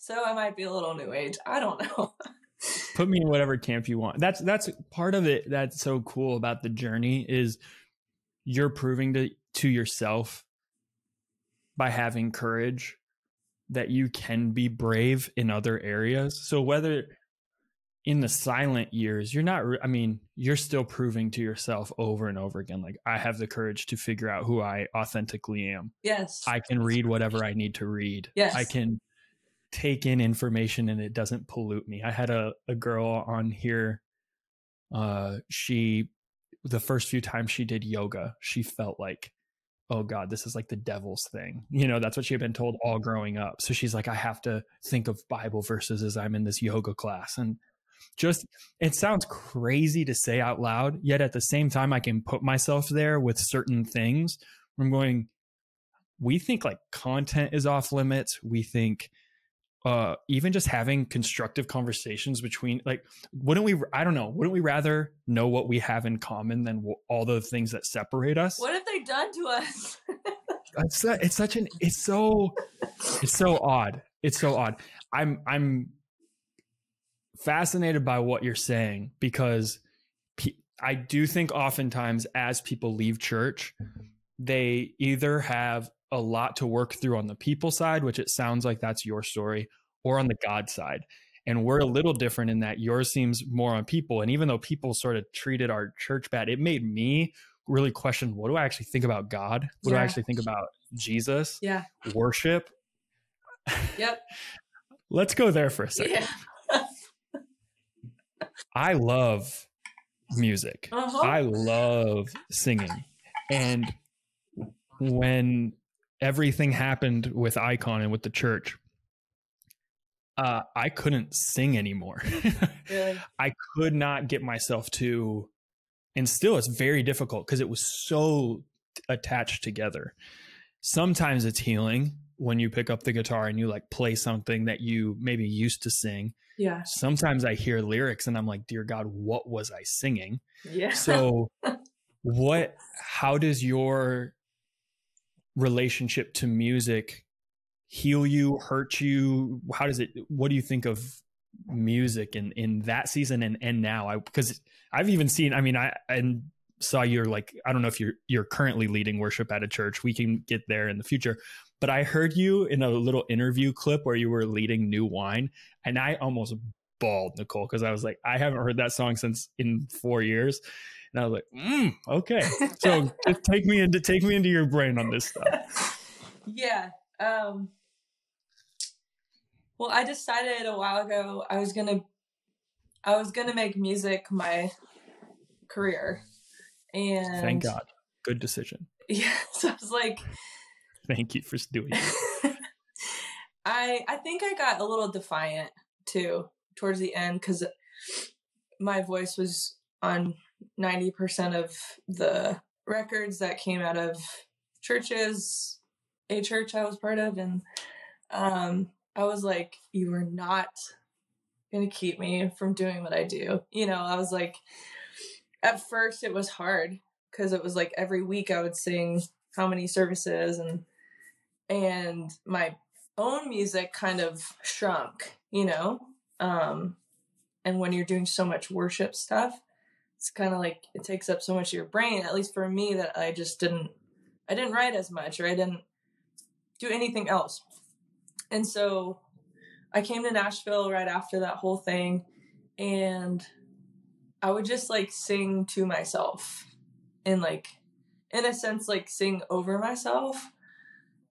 so I might be a little new age. I don't know. Put me in whatever camp you want. That's that's part of it. That's so cool about the journey is you're proving to to yourself by having courage that you can be brave in other areas. So whether in the silent years, you're not, I mean, you're still proving to yourself over and over again, like, I have the courage to figure out who I authentically am. Yes. I can read whatever I need to read. Yes. I can take in information and it doesn't pollute me. I had a, a girl on here. Uh, she, the first few times she did yoga, she felt like, oh God, this is like the devil's thing. You know, that's what she had been told all growing up. So she's like, I have to think of Bible verses as I'm in this yoga class. And just it sounds crazy to say out loud yet at the same time i can put myself there with certain things i'm going we think like content is off limits we think uh even just having constructive conversations between like wouldn't we i don't know wouldn't we rather know what we have in common than w- all the things that separate us? What have they done to us? It's, it's such an it's so it's so odd. It's so odd. I'm i'm fascinated by what you're saying because I do think oftentimes as people leave church, they either have a lot to work through on the people side, which it sounds like that's your story, or on the God side. And we're a little different in that yours seems more on people. And even though people sort of treated our church bad, it made me really question what do I actually think about God? What yeah. do I actually think about Jesus? Yeah. Worship? Yep. Let's go there for a second. Yeah. I love music. Uh-huh. I love singing. And when everything happened with Icon and with the church, uh, I couldn't sing anymore. really? I could not get myself to, and still it's very difficult because it was so attached together. Sometimes it's healing when you pick up the guitar and you like play something that you maybe used to sing. Yeah. Sometimes I hear lyrics and I'm like, dear God, what was I singing? Yeah. So, what, how does your relationship to music heal you, hurt you? How does it, what do you think of music in, in that season and, and now? I, because I've even seen, I mean, I, and saw you're like, I don't know if you're, you're currently leading worship at a church. We can get there in the future, but I heard you in a little interview clip where you were leading new wine and I almost bawled Nicole. Cause I was like, I haven't heard that song since in four years. And I was like, mm, okay. So just take me into take me into your brain on this stuff. Yeah. Um well I decided a while ago I was gonna I was gonna make music my career. And thank God. Good decision. Yeah. So I was like Thank you for doing it. I I think I got a little defiant too towards the end because my voice was on 90% of the records that came out of churches, a church I was part of. And um, I was like, you are not going to keep me from doing what I do. You know, I was like, at first it was hard because it was like every week I would sing how many services and and my own music kind of shrunk, you know? Um, and when you're doing so much worship stuff, it's kind of like it takes up so much of your brain at least for me that i just didn't i didn't write as much or i didn't do anything else. And so i came to nashville right after that whole thing and i would just like sing to myself and like in a sense like sing over myself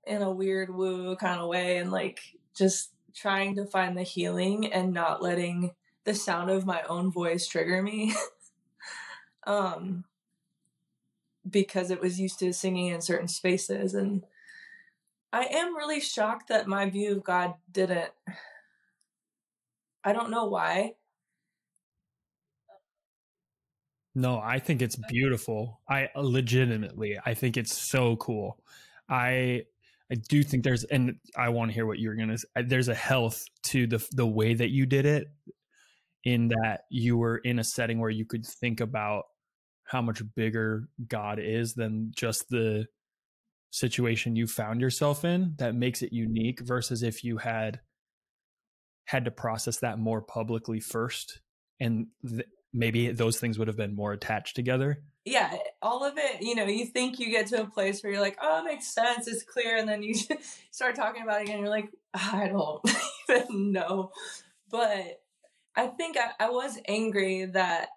in a weird woo kind of way and like just trying to find the healing and not letting the sound of my own voice trigger me um, because it was used to singing in certain spaces. And I am really shocked that my view of God didn't. I don't know why. No, I think it's beautiful. I legitimately, I think it's so cool. I I do think there's, and I want to hear what you're gonna. There's a health to the the way that you did it, in that you were in a setting where you could think about how much bigger God is than just the situation you found yourself in that makes it unique versus if you had had to process that more publicly first and th- maybe those things would have been more attached together? Yeah all of it you know you think you get to a place where you're like oh it makes sense it's clear and then you start talking about it again and you're like i don't even know. But i think I, I was angry that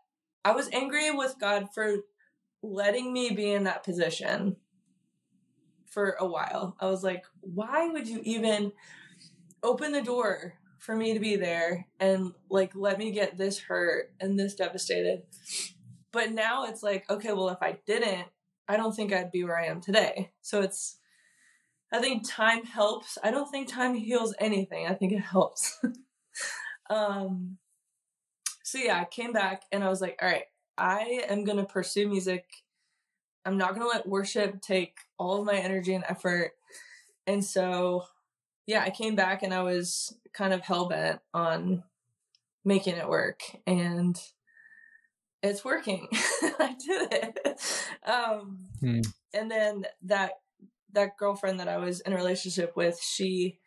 I was angry with God for letting me be in that position for a while. I was like, why would you even open the door for me to be there and like let me get this hurt and this devastated? But now it's like, okay, well, if I didn't, I don't think I'd be where I am today. So it's, I think time helps. I don't think time heals anything. I think it helps. um, so yeah, I came back and I was like, all right, I am going to pursue music. I'm not going to let worship take all of my energy and effort. And so, yeah, I came back and I was kind of hell bent on making it work. And it's working. I did it. Um, hmm. And then that that girlfriend that I was in a relationship with, she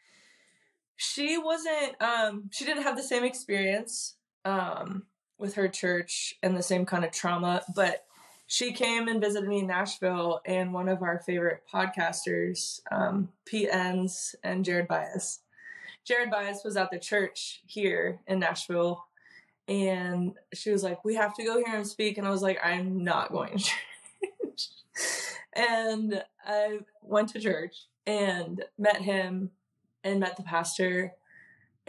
she wasn't um she didn't have the same experience um, with her church and the same kind of trauma. But she came and visited me in Nashville, and one of our favorite podcasters, um, Enns and Jared Byas. Jared Byas was at the church here in Nashville, and she was like, "We have to go here and speak," and I was like, "I'm not going to church." and I went to church and met him and met the pastor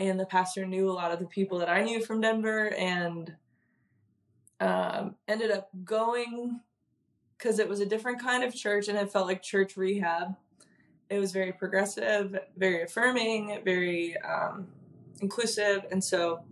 and the pastor knew a lot of the people that I knew from Denver and um, ended up going because it was a different kind of church and it felt like church rehab. it was very progressive, very affirming, very um, inclusive. And so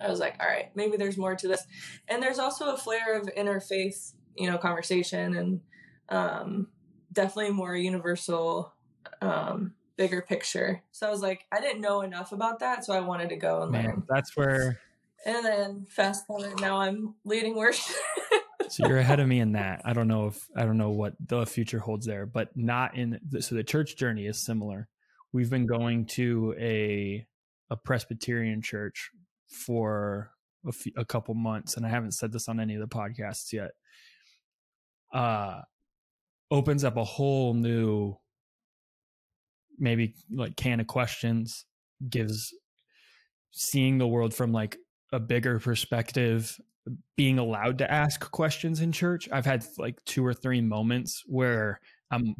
I was like, all right, maybe there's more to this. And there's also a flair of interfaith, you know, conversation and um, definitely more universal, um, bigger picture. So I was like, I didn't know enough about that. So I wanted to go and Man, learn. That's where. And then fast forward, now I'm leading worship. so you're ahead of me in that. I don't know if I don't know what the future holds there, but not in the, so the church journey is similar. We've been going to a a Presbyterian church for a, few, a couple months, and I haven't said this on any of the podcasts yet. Uh, opens up a whole new, maybe like can of questions. Gives seeing the world from like a bigger perspective being allowed to ask questions in church. I've had like two or three moments where I'm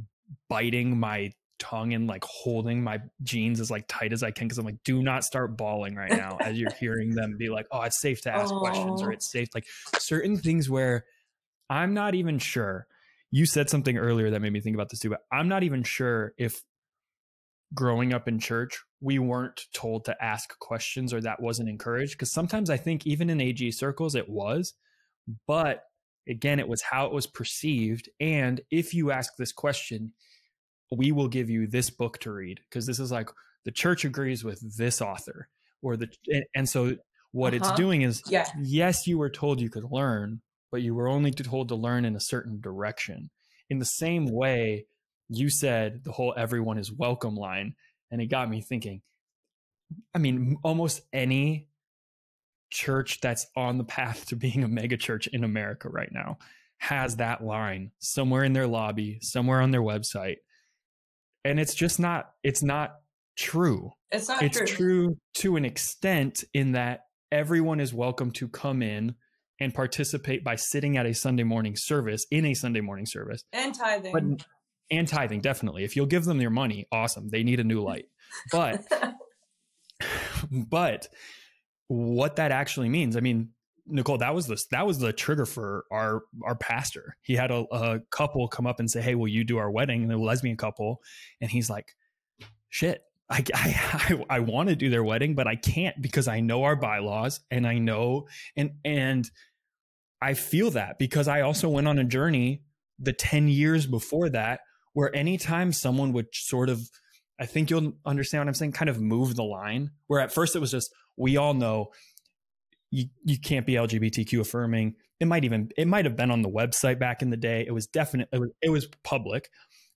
biting my tongue and like holding my jeans as like tight as I can because I'm like, do not start bawling right now as you're hearing them be like, oh, it's safe to ask Aww. questions or it's safe. Like certain things where I'm not even sure. You said something earlier that made me think about this too, but I'm not even sure if growing up in church we weren't told to ask questions or that wasn't encouraged because sometimes i think even in ag circles it was but again it was how it was perceived and if you ask this question we will give you this book to read because this is like the church agrees with this author or the and so what uh-huh. it's doing is yeah. yes you were told you could learn but you were only told to learn in a certain direction in the same way you said the whole everyone is welcome line and it got me thinking i mean almost any church that's on the path to being a mega church in america right now has that line somewhere in their lobby somewhere on their website and it's just not it's not true it's not true. it's true. true to an extent in that everyone is welcome to come in and participate by sitting at a sunday morning service in a sunday morning service and tithing but and tithing definitely. If you'll give them their money awesome. They need a new light. But but what that actually means i mean nicole that was the that was the trigger for our our pastor. He had a, a couple come up and say hey will you do our wedding? And a lesbian couple. And he's like shit. I, I, I, I want to do their wedding, but I can't because I know our bylaws and I know, and, and I feel that because I also went on a journey the 10 years before that where anytime someone would sort of, I think you'll understand what I'm saying, kind of move the line, where at first it was just, we all know you, you can't be LGBTQ affirming. It might even, it might have been on the website back in the day. It was definite, it was, it was public.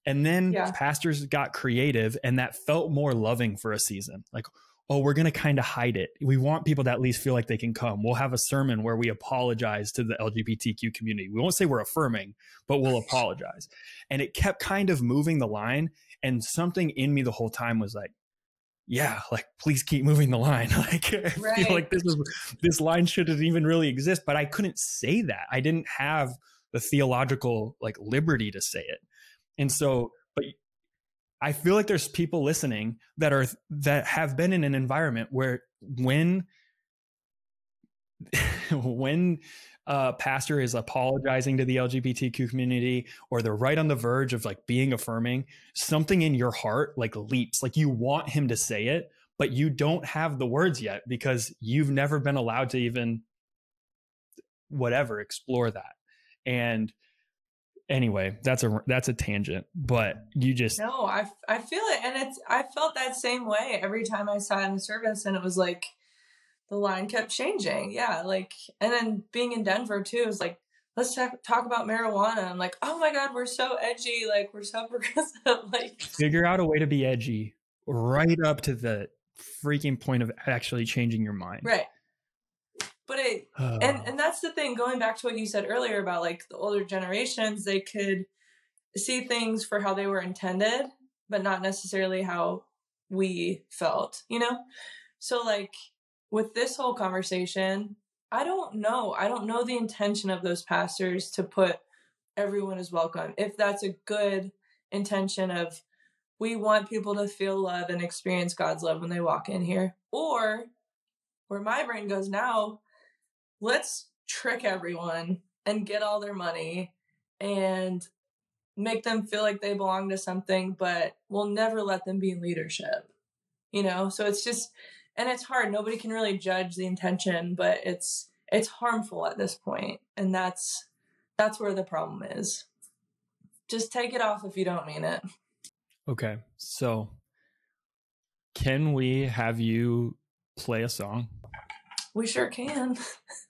And then yeah. pastors got creative and that felt more loving for a season. Like, oh, we're going to kind of hide it. We want people to at least feel like they can come. We'll have a sermon where we apologize to the LGBTQ community. We won't say we're affirming, but we'll apologize. And it kept kind of moving the line. And something in me the whole time was like, yeah, like please keep moving the line. Like I right. feel like this is this line shouldn't even really exist, but I couldn't say that. I didn't have the theological like liberty to say it. And so, but I feel like there's people listening that are that have been in an environment where when when a pastor is apologizing to the LGBTQ community or they're right on the verge of like being affirming, something in your heart like leaps. Like you want him to say it, but you don't have the words yet because you've never been allowed to even whatever explore that. And anyway that's a that's a tangent but you just no i i feel it and it's i felt that same way every time i saw in the service and it was like the line kept changing yeah like and then being in denver too is like let's talk, talk about marijuana i'm like oh my god we're so edgy like we're so progressive like figure out a way to be edgy right up to the freaking point of actually changing your mind. Right but it oh. and and that's the thing going back to what you said earlier about like the older generations they could see things for how they were intended but not necessarily how we felt you know? So like with this whole conversation i don't know. I don't know the intention of those pastors to put everyone is welcome. If that's a good intention of we want people to feel love and experience god's love when they walk in here. Or where my brain goes now let's trick everyone and get all their money and make them feel like they belong to something, but we'll never let them be in leadership. You know, so it's just, and it's hard. Nobody can really judge the intention, but it's it's harmful at this point, and that's that's where the problem is. Just take it off if you don't mean it. Okay, so can we have you play a song? We sure can.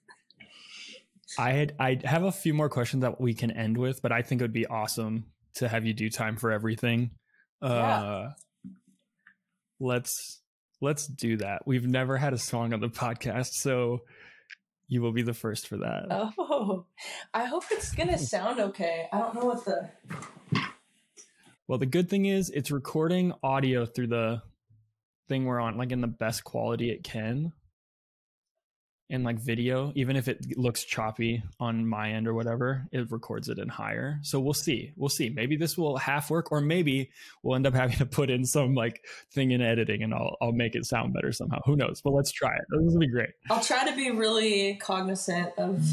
I had I have a few more questions that we can end with, but I think it would be awesome to have you do time for everything. Yeah. Uh let's let's do that. We've never had a song on the podcast, so you will be the first for that. Oh, I hope it's gonna sound okay. I don't know what the. Well, the good thing is it's recording audio through the thing we're on, like in the best quality it can in like video, even if it looks choppy on my end or whatever, it records it in higher. So we'll see. We'll see. Maybe this will half work, or maybe we'll end up having to put in some like thing in editing and I'll I'll make it sound better somehow. Who knows? But let's try it. This will be great. I'll try to be really cognizant of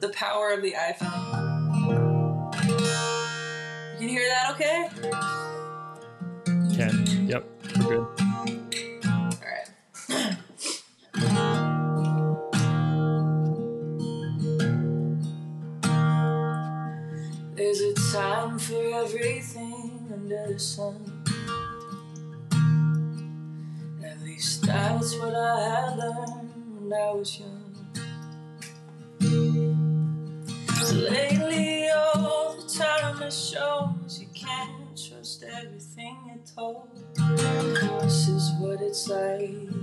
the power of the iPhone. You can hear that okay? Can. Yep. We're good. For everything under the sun. At least that's what I had learned when I was young. So lately, all the time it shows you can't trust everything you're told. This is what it's like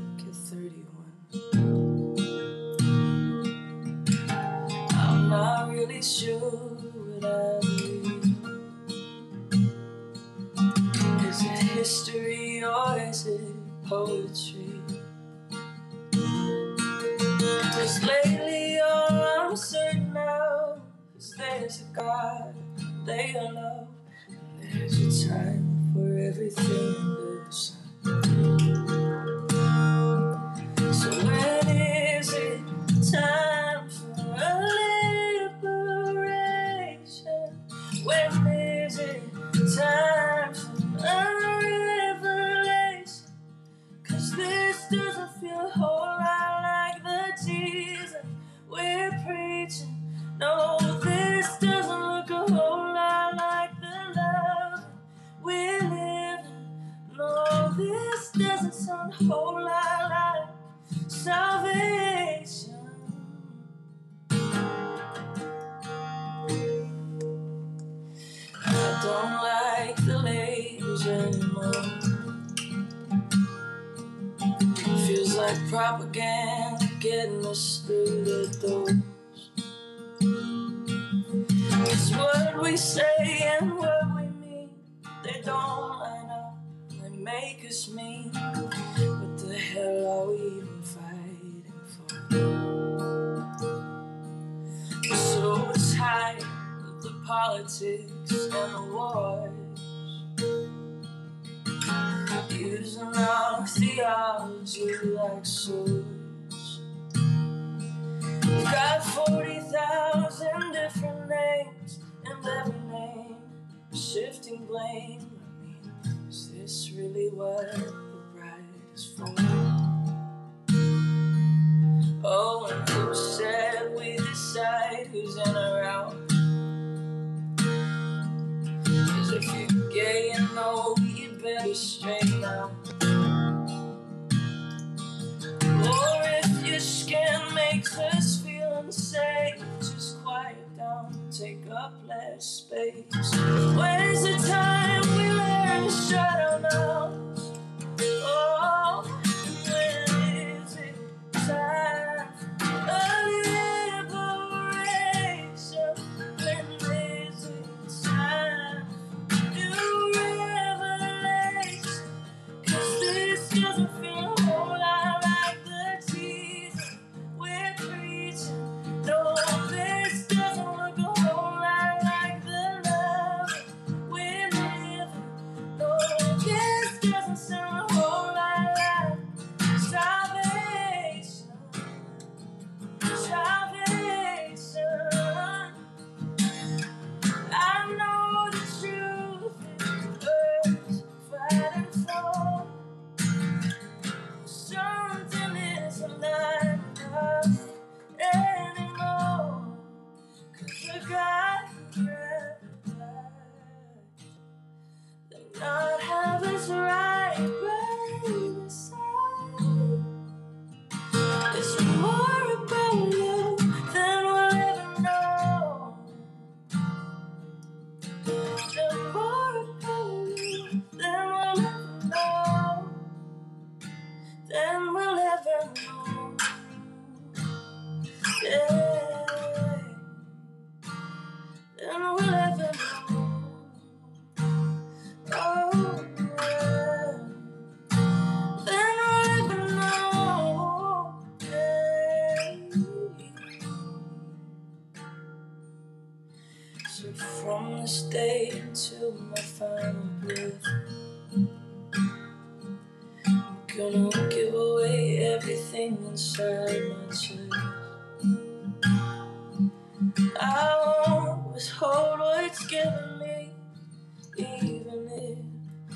blame. I mean, is this really what the bride is for? Space. When's the time inside my chest. I always hold what it's giving me, even if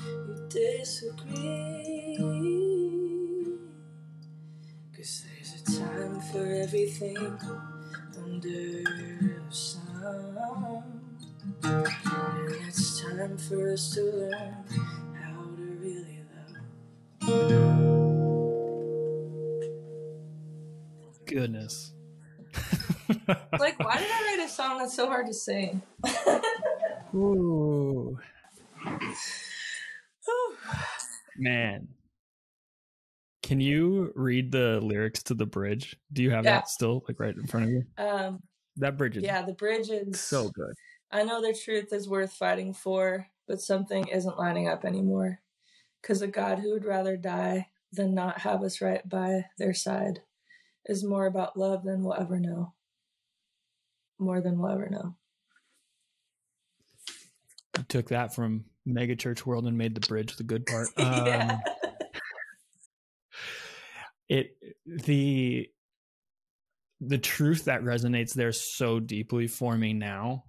you disagree. Cause there's a time for everything under the sun. And it's time for us to learn how to really love. Goodness. like, why did I write a song that's so hard to sing? Ooh. Man. Can you read the lyrics to the bridge? Do you have yeah. that still like right in front of you? Um that bridge is Yeah, the bridge is so good. I know the truth is worth fighting for, but something isn't lining up anymore. Cause a God who would rather die than not have us right by their side is more about love than we'll ever know more than we'll ever know. You took that from mega church world and made the bridge the good part. Um, yeah. It the the truth that resonates there so deeply for me now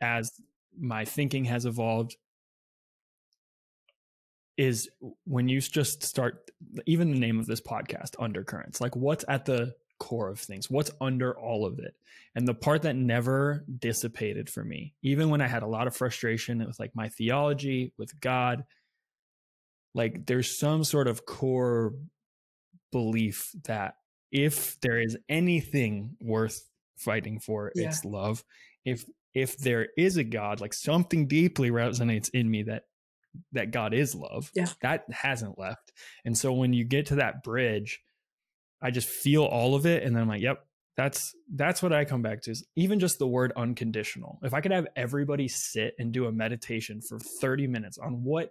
as my thinking has evolved is when you just start even the name of this podcast undercurrents like what's at the core of things? What's under all of it? And the part that never dissipated for me even when i had a lot of frustration with like my theology with god like there's some sort of core belief that if there is anything worth fighting for yeah. it's love. If if there is a god like something deeply resonates in me that that god is love yeah that hasn't left and so when you get to that bridge I just feel all of it and then I'm like, yep, that's that's what I come back to. Is even just the word unconditional. If I could have everybody sit and do a meditation for 30 minutes on what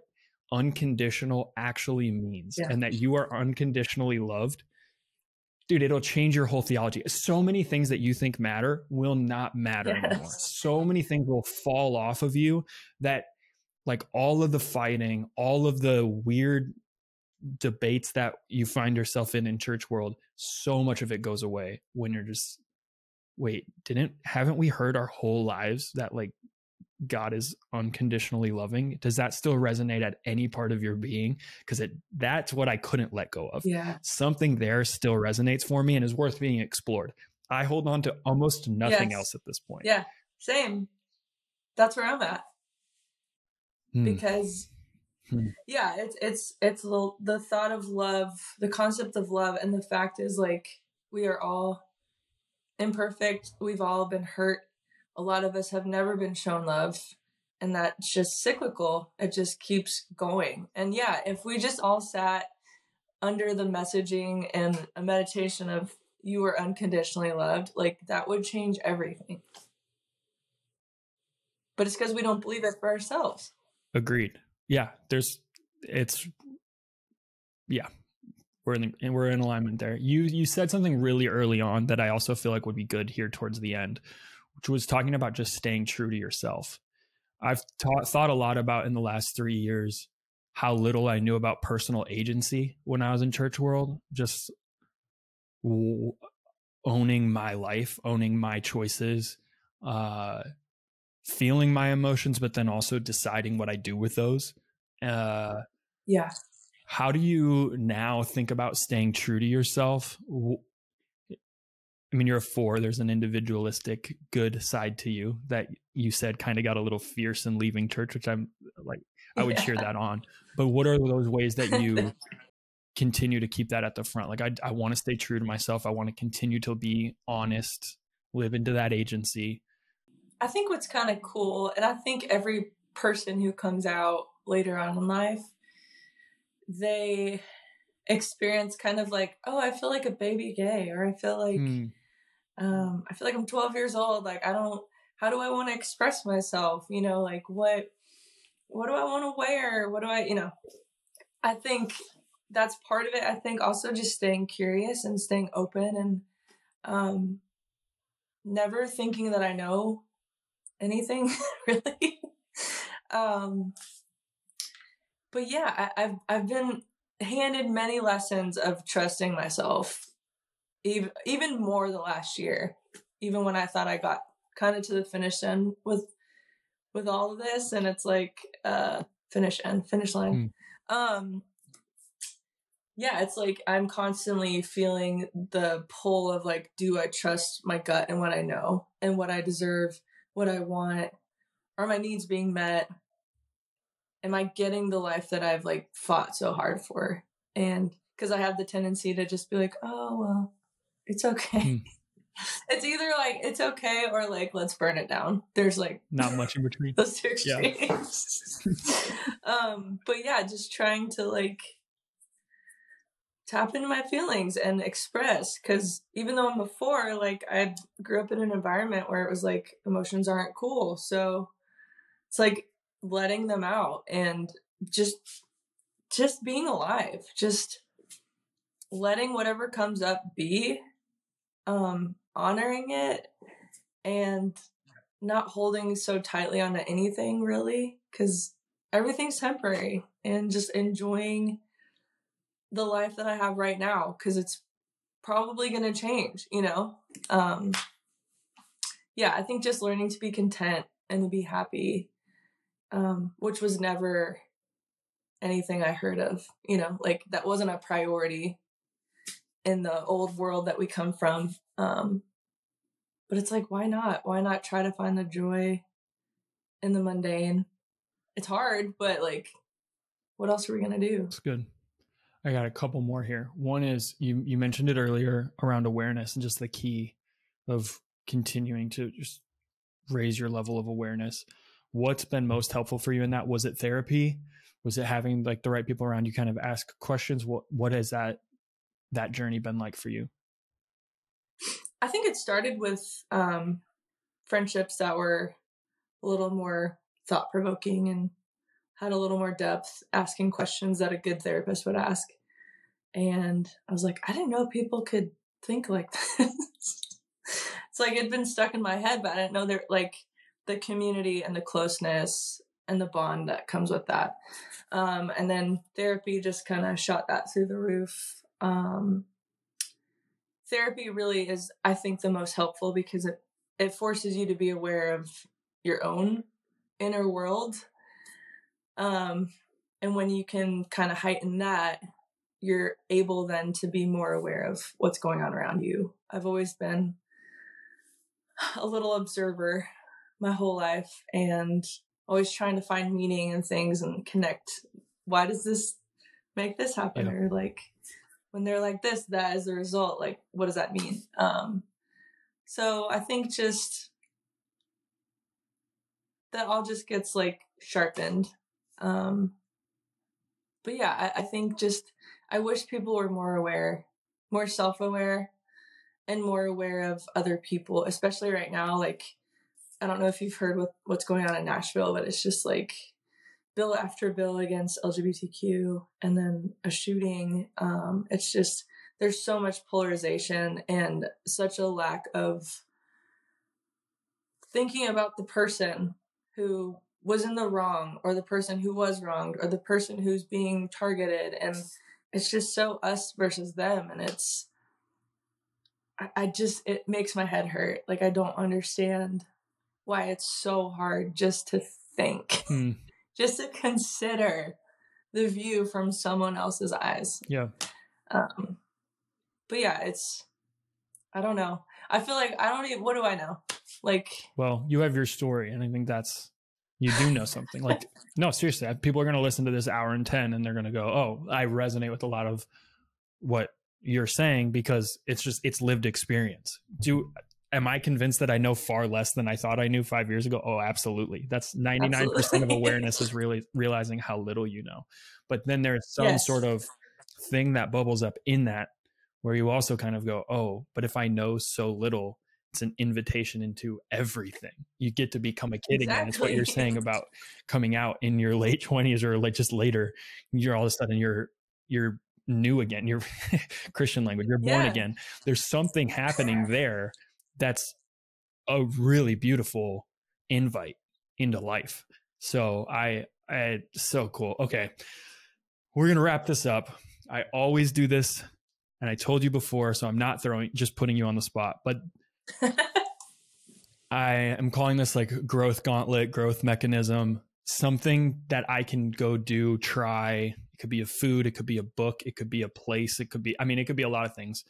unconditional actually means yeah. and that you are unconditionally loved, dude, it'll change your whole theology. So many things that you think matter will not matter yes. anymore. So many things will fall off of you that like all of the fighting, all of the weird debates that you find yourself in in church world so much of it goes away when you're just wait didn't haven't we heard our whole lives that like god is unconditionally loving? Does that still resonate at any part of your being? Because it that's what i couldn't let go of. Yeah. Something there still resonates for me and is worth being explored. I hold on to almost nothing yes. else at this point. Yeah same. That's where i'm at mm. because Hmm. Yeah, it's it's it's the the thought of love, the concept of love, and the fact is like we are all imperfect. We've all been hurt. A lot of us have never been shown love, and that's just cyclical. It just keeps going. And yeah, if we just all sat under the messaging and a meditation of you are unconditionally loved, like that would change everything. But it's because we don't believe it for ourselves. Agreed yeah, there's it's yeah, we're in we're in alignment there. You you said something really early on that I also feel like would be good here towards the end, which was talking about just staying true to yourself. I've taught, thought a lot about in the last three years how little I knew about personal agency when I was in church world. Just w- owning my life, owning my choices, uh, feeling my emotions, but then also deciding what I do with those. Uh, yeah. How do you now think about staying true to yourself? I mean, you're a four. There's an individualistic, good side to you that you said kind of got a little fierce in leaving church, which I'm like, I would yeah. cheer that on. But what are those ways that you continue to keep that at the front? Like, I, I want to stay true to myself. I want to continue to be honest, live into that agency. I think what's kind of cool, and I think every person who comes out later on in life, they experience kind of like, oh, I feel like a baby gay, or I feel like, mm. um, I feel like I'm 12 years old. Like, I don't, how do I want to express myself? You know, like what, what do I want to wear? What do I, you know, I think that's part of it. I think also just staying curious and staying open and, um, never thinking that I know anything really. um, but yeah, I, I've I've been handed many lessons of trusting myself even even more the last year. Even when I thought I got kind of to the finish line with with all of this, and it's like uh finish end finish line. Mm. Um, yeah, it's like I'm constantly feeling the pull of like, do I trust my gut and what I know and what I deserve, what I want, are my needs being met? Am I getting the life that I've like fought so hard for? And because I have the tendency to just be like, oh well, it's okay. Mm. It's either like it's okay or like let's burn it down. There's like not much in between. those two extremes. Yeah. um, but yeah, just trying to like tap into my feelings and express because even though I'm before, like I grew up in an environment where it was like emotions aren't cool. So it's like letting them out and just just being alive. Just letting whatever comes up be, um, honoring it and not holding so tightly onto anything really because everything's temporary and just enjoying the life that I have right now because it's probably going to change, you know? Um, yeah, I think just learning to be content and to be happy, um, which was never anything I heard of, you know, like that wasn't a priority in the old world that we come from. Um, but it's like, why not? Why not try to find the joy in the mundane? It's hard, but like, what else are we going to do? It's good. I got a couple more here. One is you you mentioned it earlier around awareness and just the key of continuing to just raise your level of awareness. What's been most helpful for you in that? Was it therapy? Was it having like the right people around you kind of ask questions? What what has that that journey been like for you? I think it started with um friendships that were a little more thought provoking and had a little more depth, asking questions that a good therapist would ask. And I was like, I didn't know people could think like this. it's like it'd been stuck in my head, but I didn't know there like the community and the closeness and the bond that comes with that. Um, and then therapy just kind of shot that through the roof. Um, therapy really is, I think, the most helpful because it it forces you to be aware of your own inner world um, and when you can kind of heighten that, you're able then to be more aware of what's going on around you. I've always been a little observer my whole life and always trying to find meaning in things and connect. Why does this make this happen? Yeah. Or like when they're like this, that is the result. Like, what does that mean? Um, so I think just that all just gets like sharpened um, but yeah, I, I think just I wish people were more aware, more self aware, and more aware of other people, especially right now. Like, I don't know if you've heard what, what's going on in Nashville, but it's just like bill after bill against LGBTQ and then a shooting. Um, it's just, there's so much polarization and such a lack of thinking about the person who was in the wrong or the person who was wronged or the person who's being targeted and it's just so us versus them and it's I, I just it makes my head hurt. Like i don't understand why it's so hard just to think hmm. just to consider the view from someone else's eyes. Yeah. Um but yeah it's i don't know. I feel like i don't even what do i know? Like well you have your story and i think that's you do know something. Like, no, seriously, people are going to listen to this hour and 10 and they're going to go, oh, I resonate with a lot of what you're saying because it's just, it's lived experience. Do, am I convinced that I know far less than I thought I knew five years ago? Oh, absolutely. That's 99% absolutely. of awareness is really realizing how little you know. But then there's some yes. sort of thing that bubbles up in that where you also kind of go, oh, but if I know so little, it's an invitation into everything. You get to become a kid exactly. again. It's what you're saying about coming out in your late twenties or like just later. You're all of a sudden you're you're new again. You're Christian language. You're born yeah. again. There's something happening there that's a really beautiful invite into life. So I I so cool. Okay. We're gonna wrap this up. I always do this and I told you before, so I'm not throwing just putting you on the spot, but I am calling this like growth gauntlet, growth mechanism, something that I can go do, try. It could be a food, it could be a book, it could be a place, it could be, I mean, it could be a lot of things.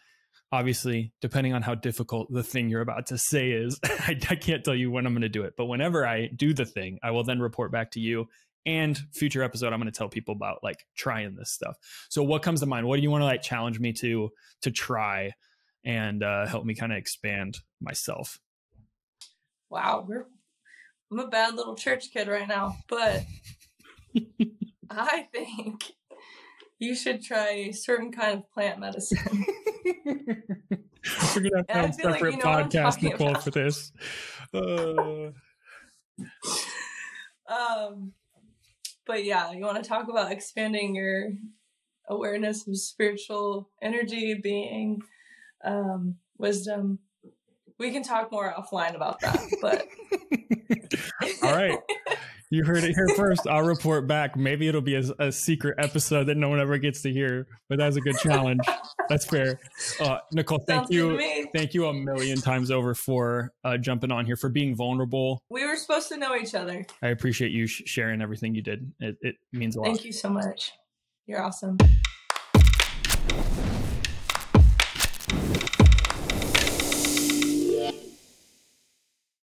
Obviously, depending on how difficult the thing you're about to say is, I, I can't tell you when I'm going to do it. But whenever I do the thing, I will then report back to you and future episode i'm going to tell people about like trying this stuff so what comes to mind what do you want to like challenge me to to try and uh, help me kind of expand myself. Wow we're i'm a bad little church kid right now but i think you should try a certain kind of plant medicine. We're gonna have to have a separate like you know podcast nicole about. for this. Uh... um but yeah, you want to talk about expanding your awareness of spiritual energy, being, um, wisdom. We can talk more offline about that, but all right. You heard it here first. I'll report back. Maybe it'll be a, a, secret episode that no one ever gets to hear, but that's a good challenge. That's fair. Uh, Nicole, thank Sounds you. Thank you a million times over for uh, jumping on here, for being vulnerable. We were supposed to know each other. I appreciate you sh- sharing everything you did. It, it means a lot. Thank you so much. You're awesome.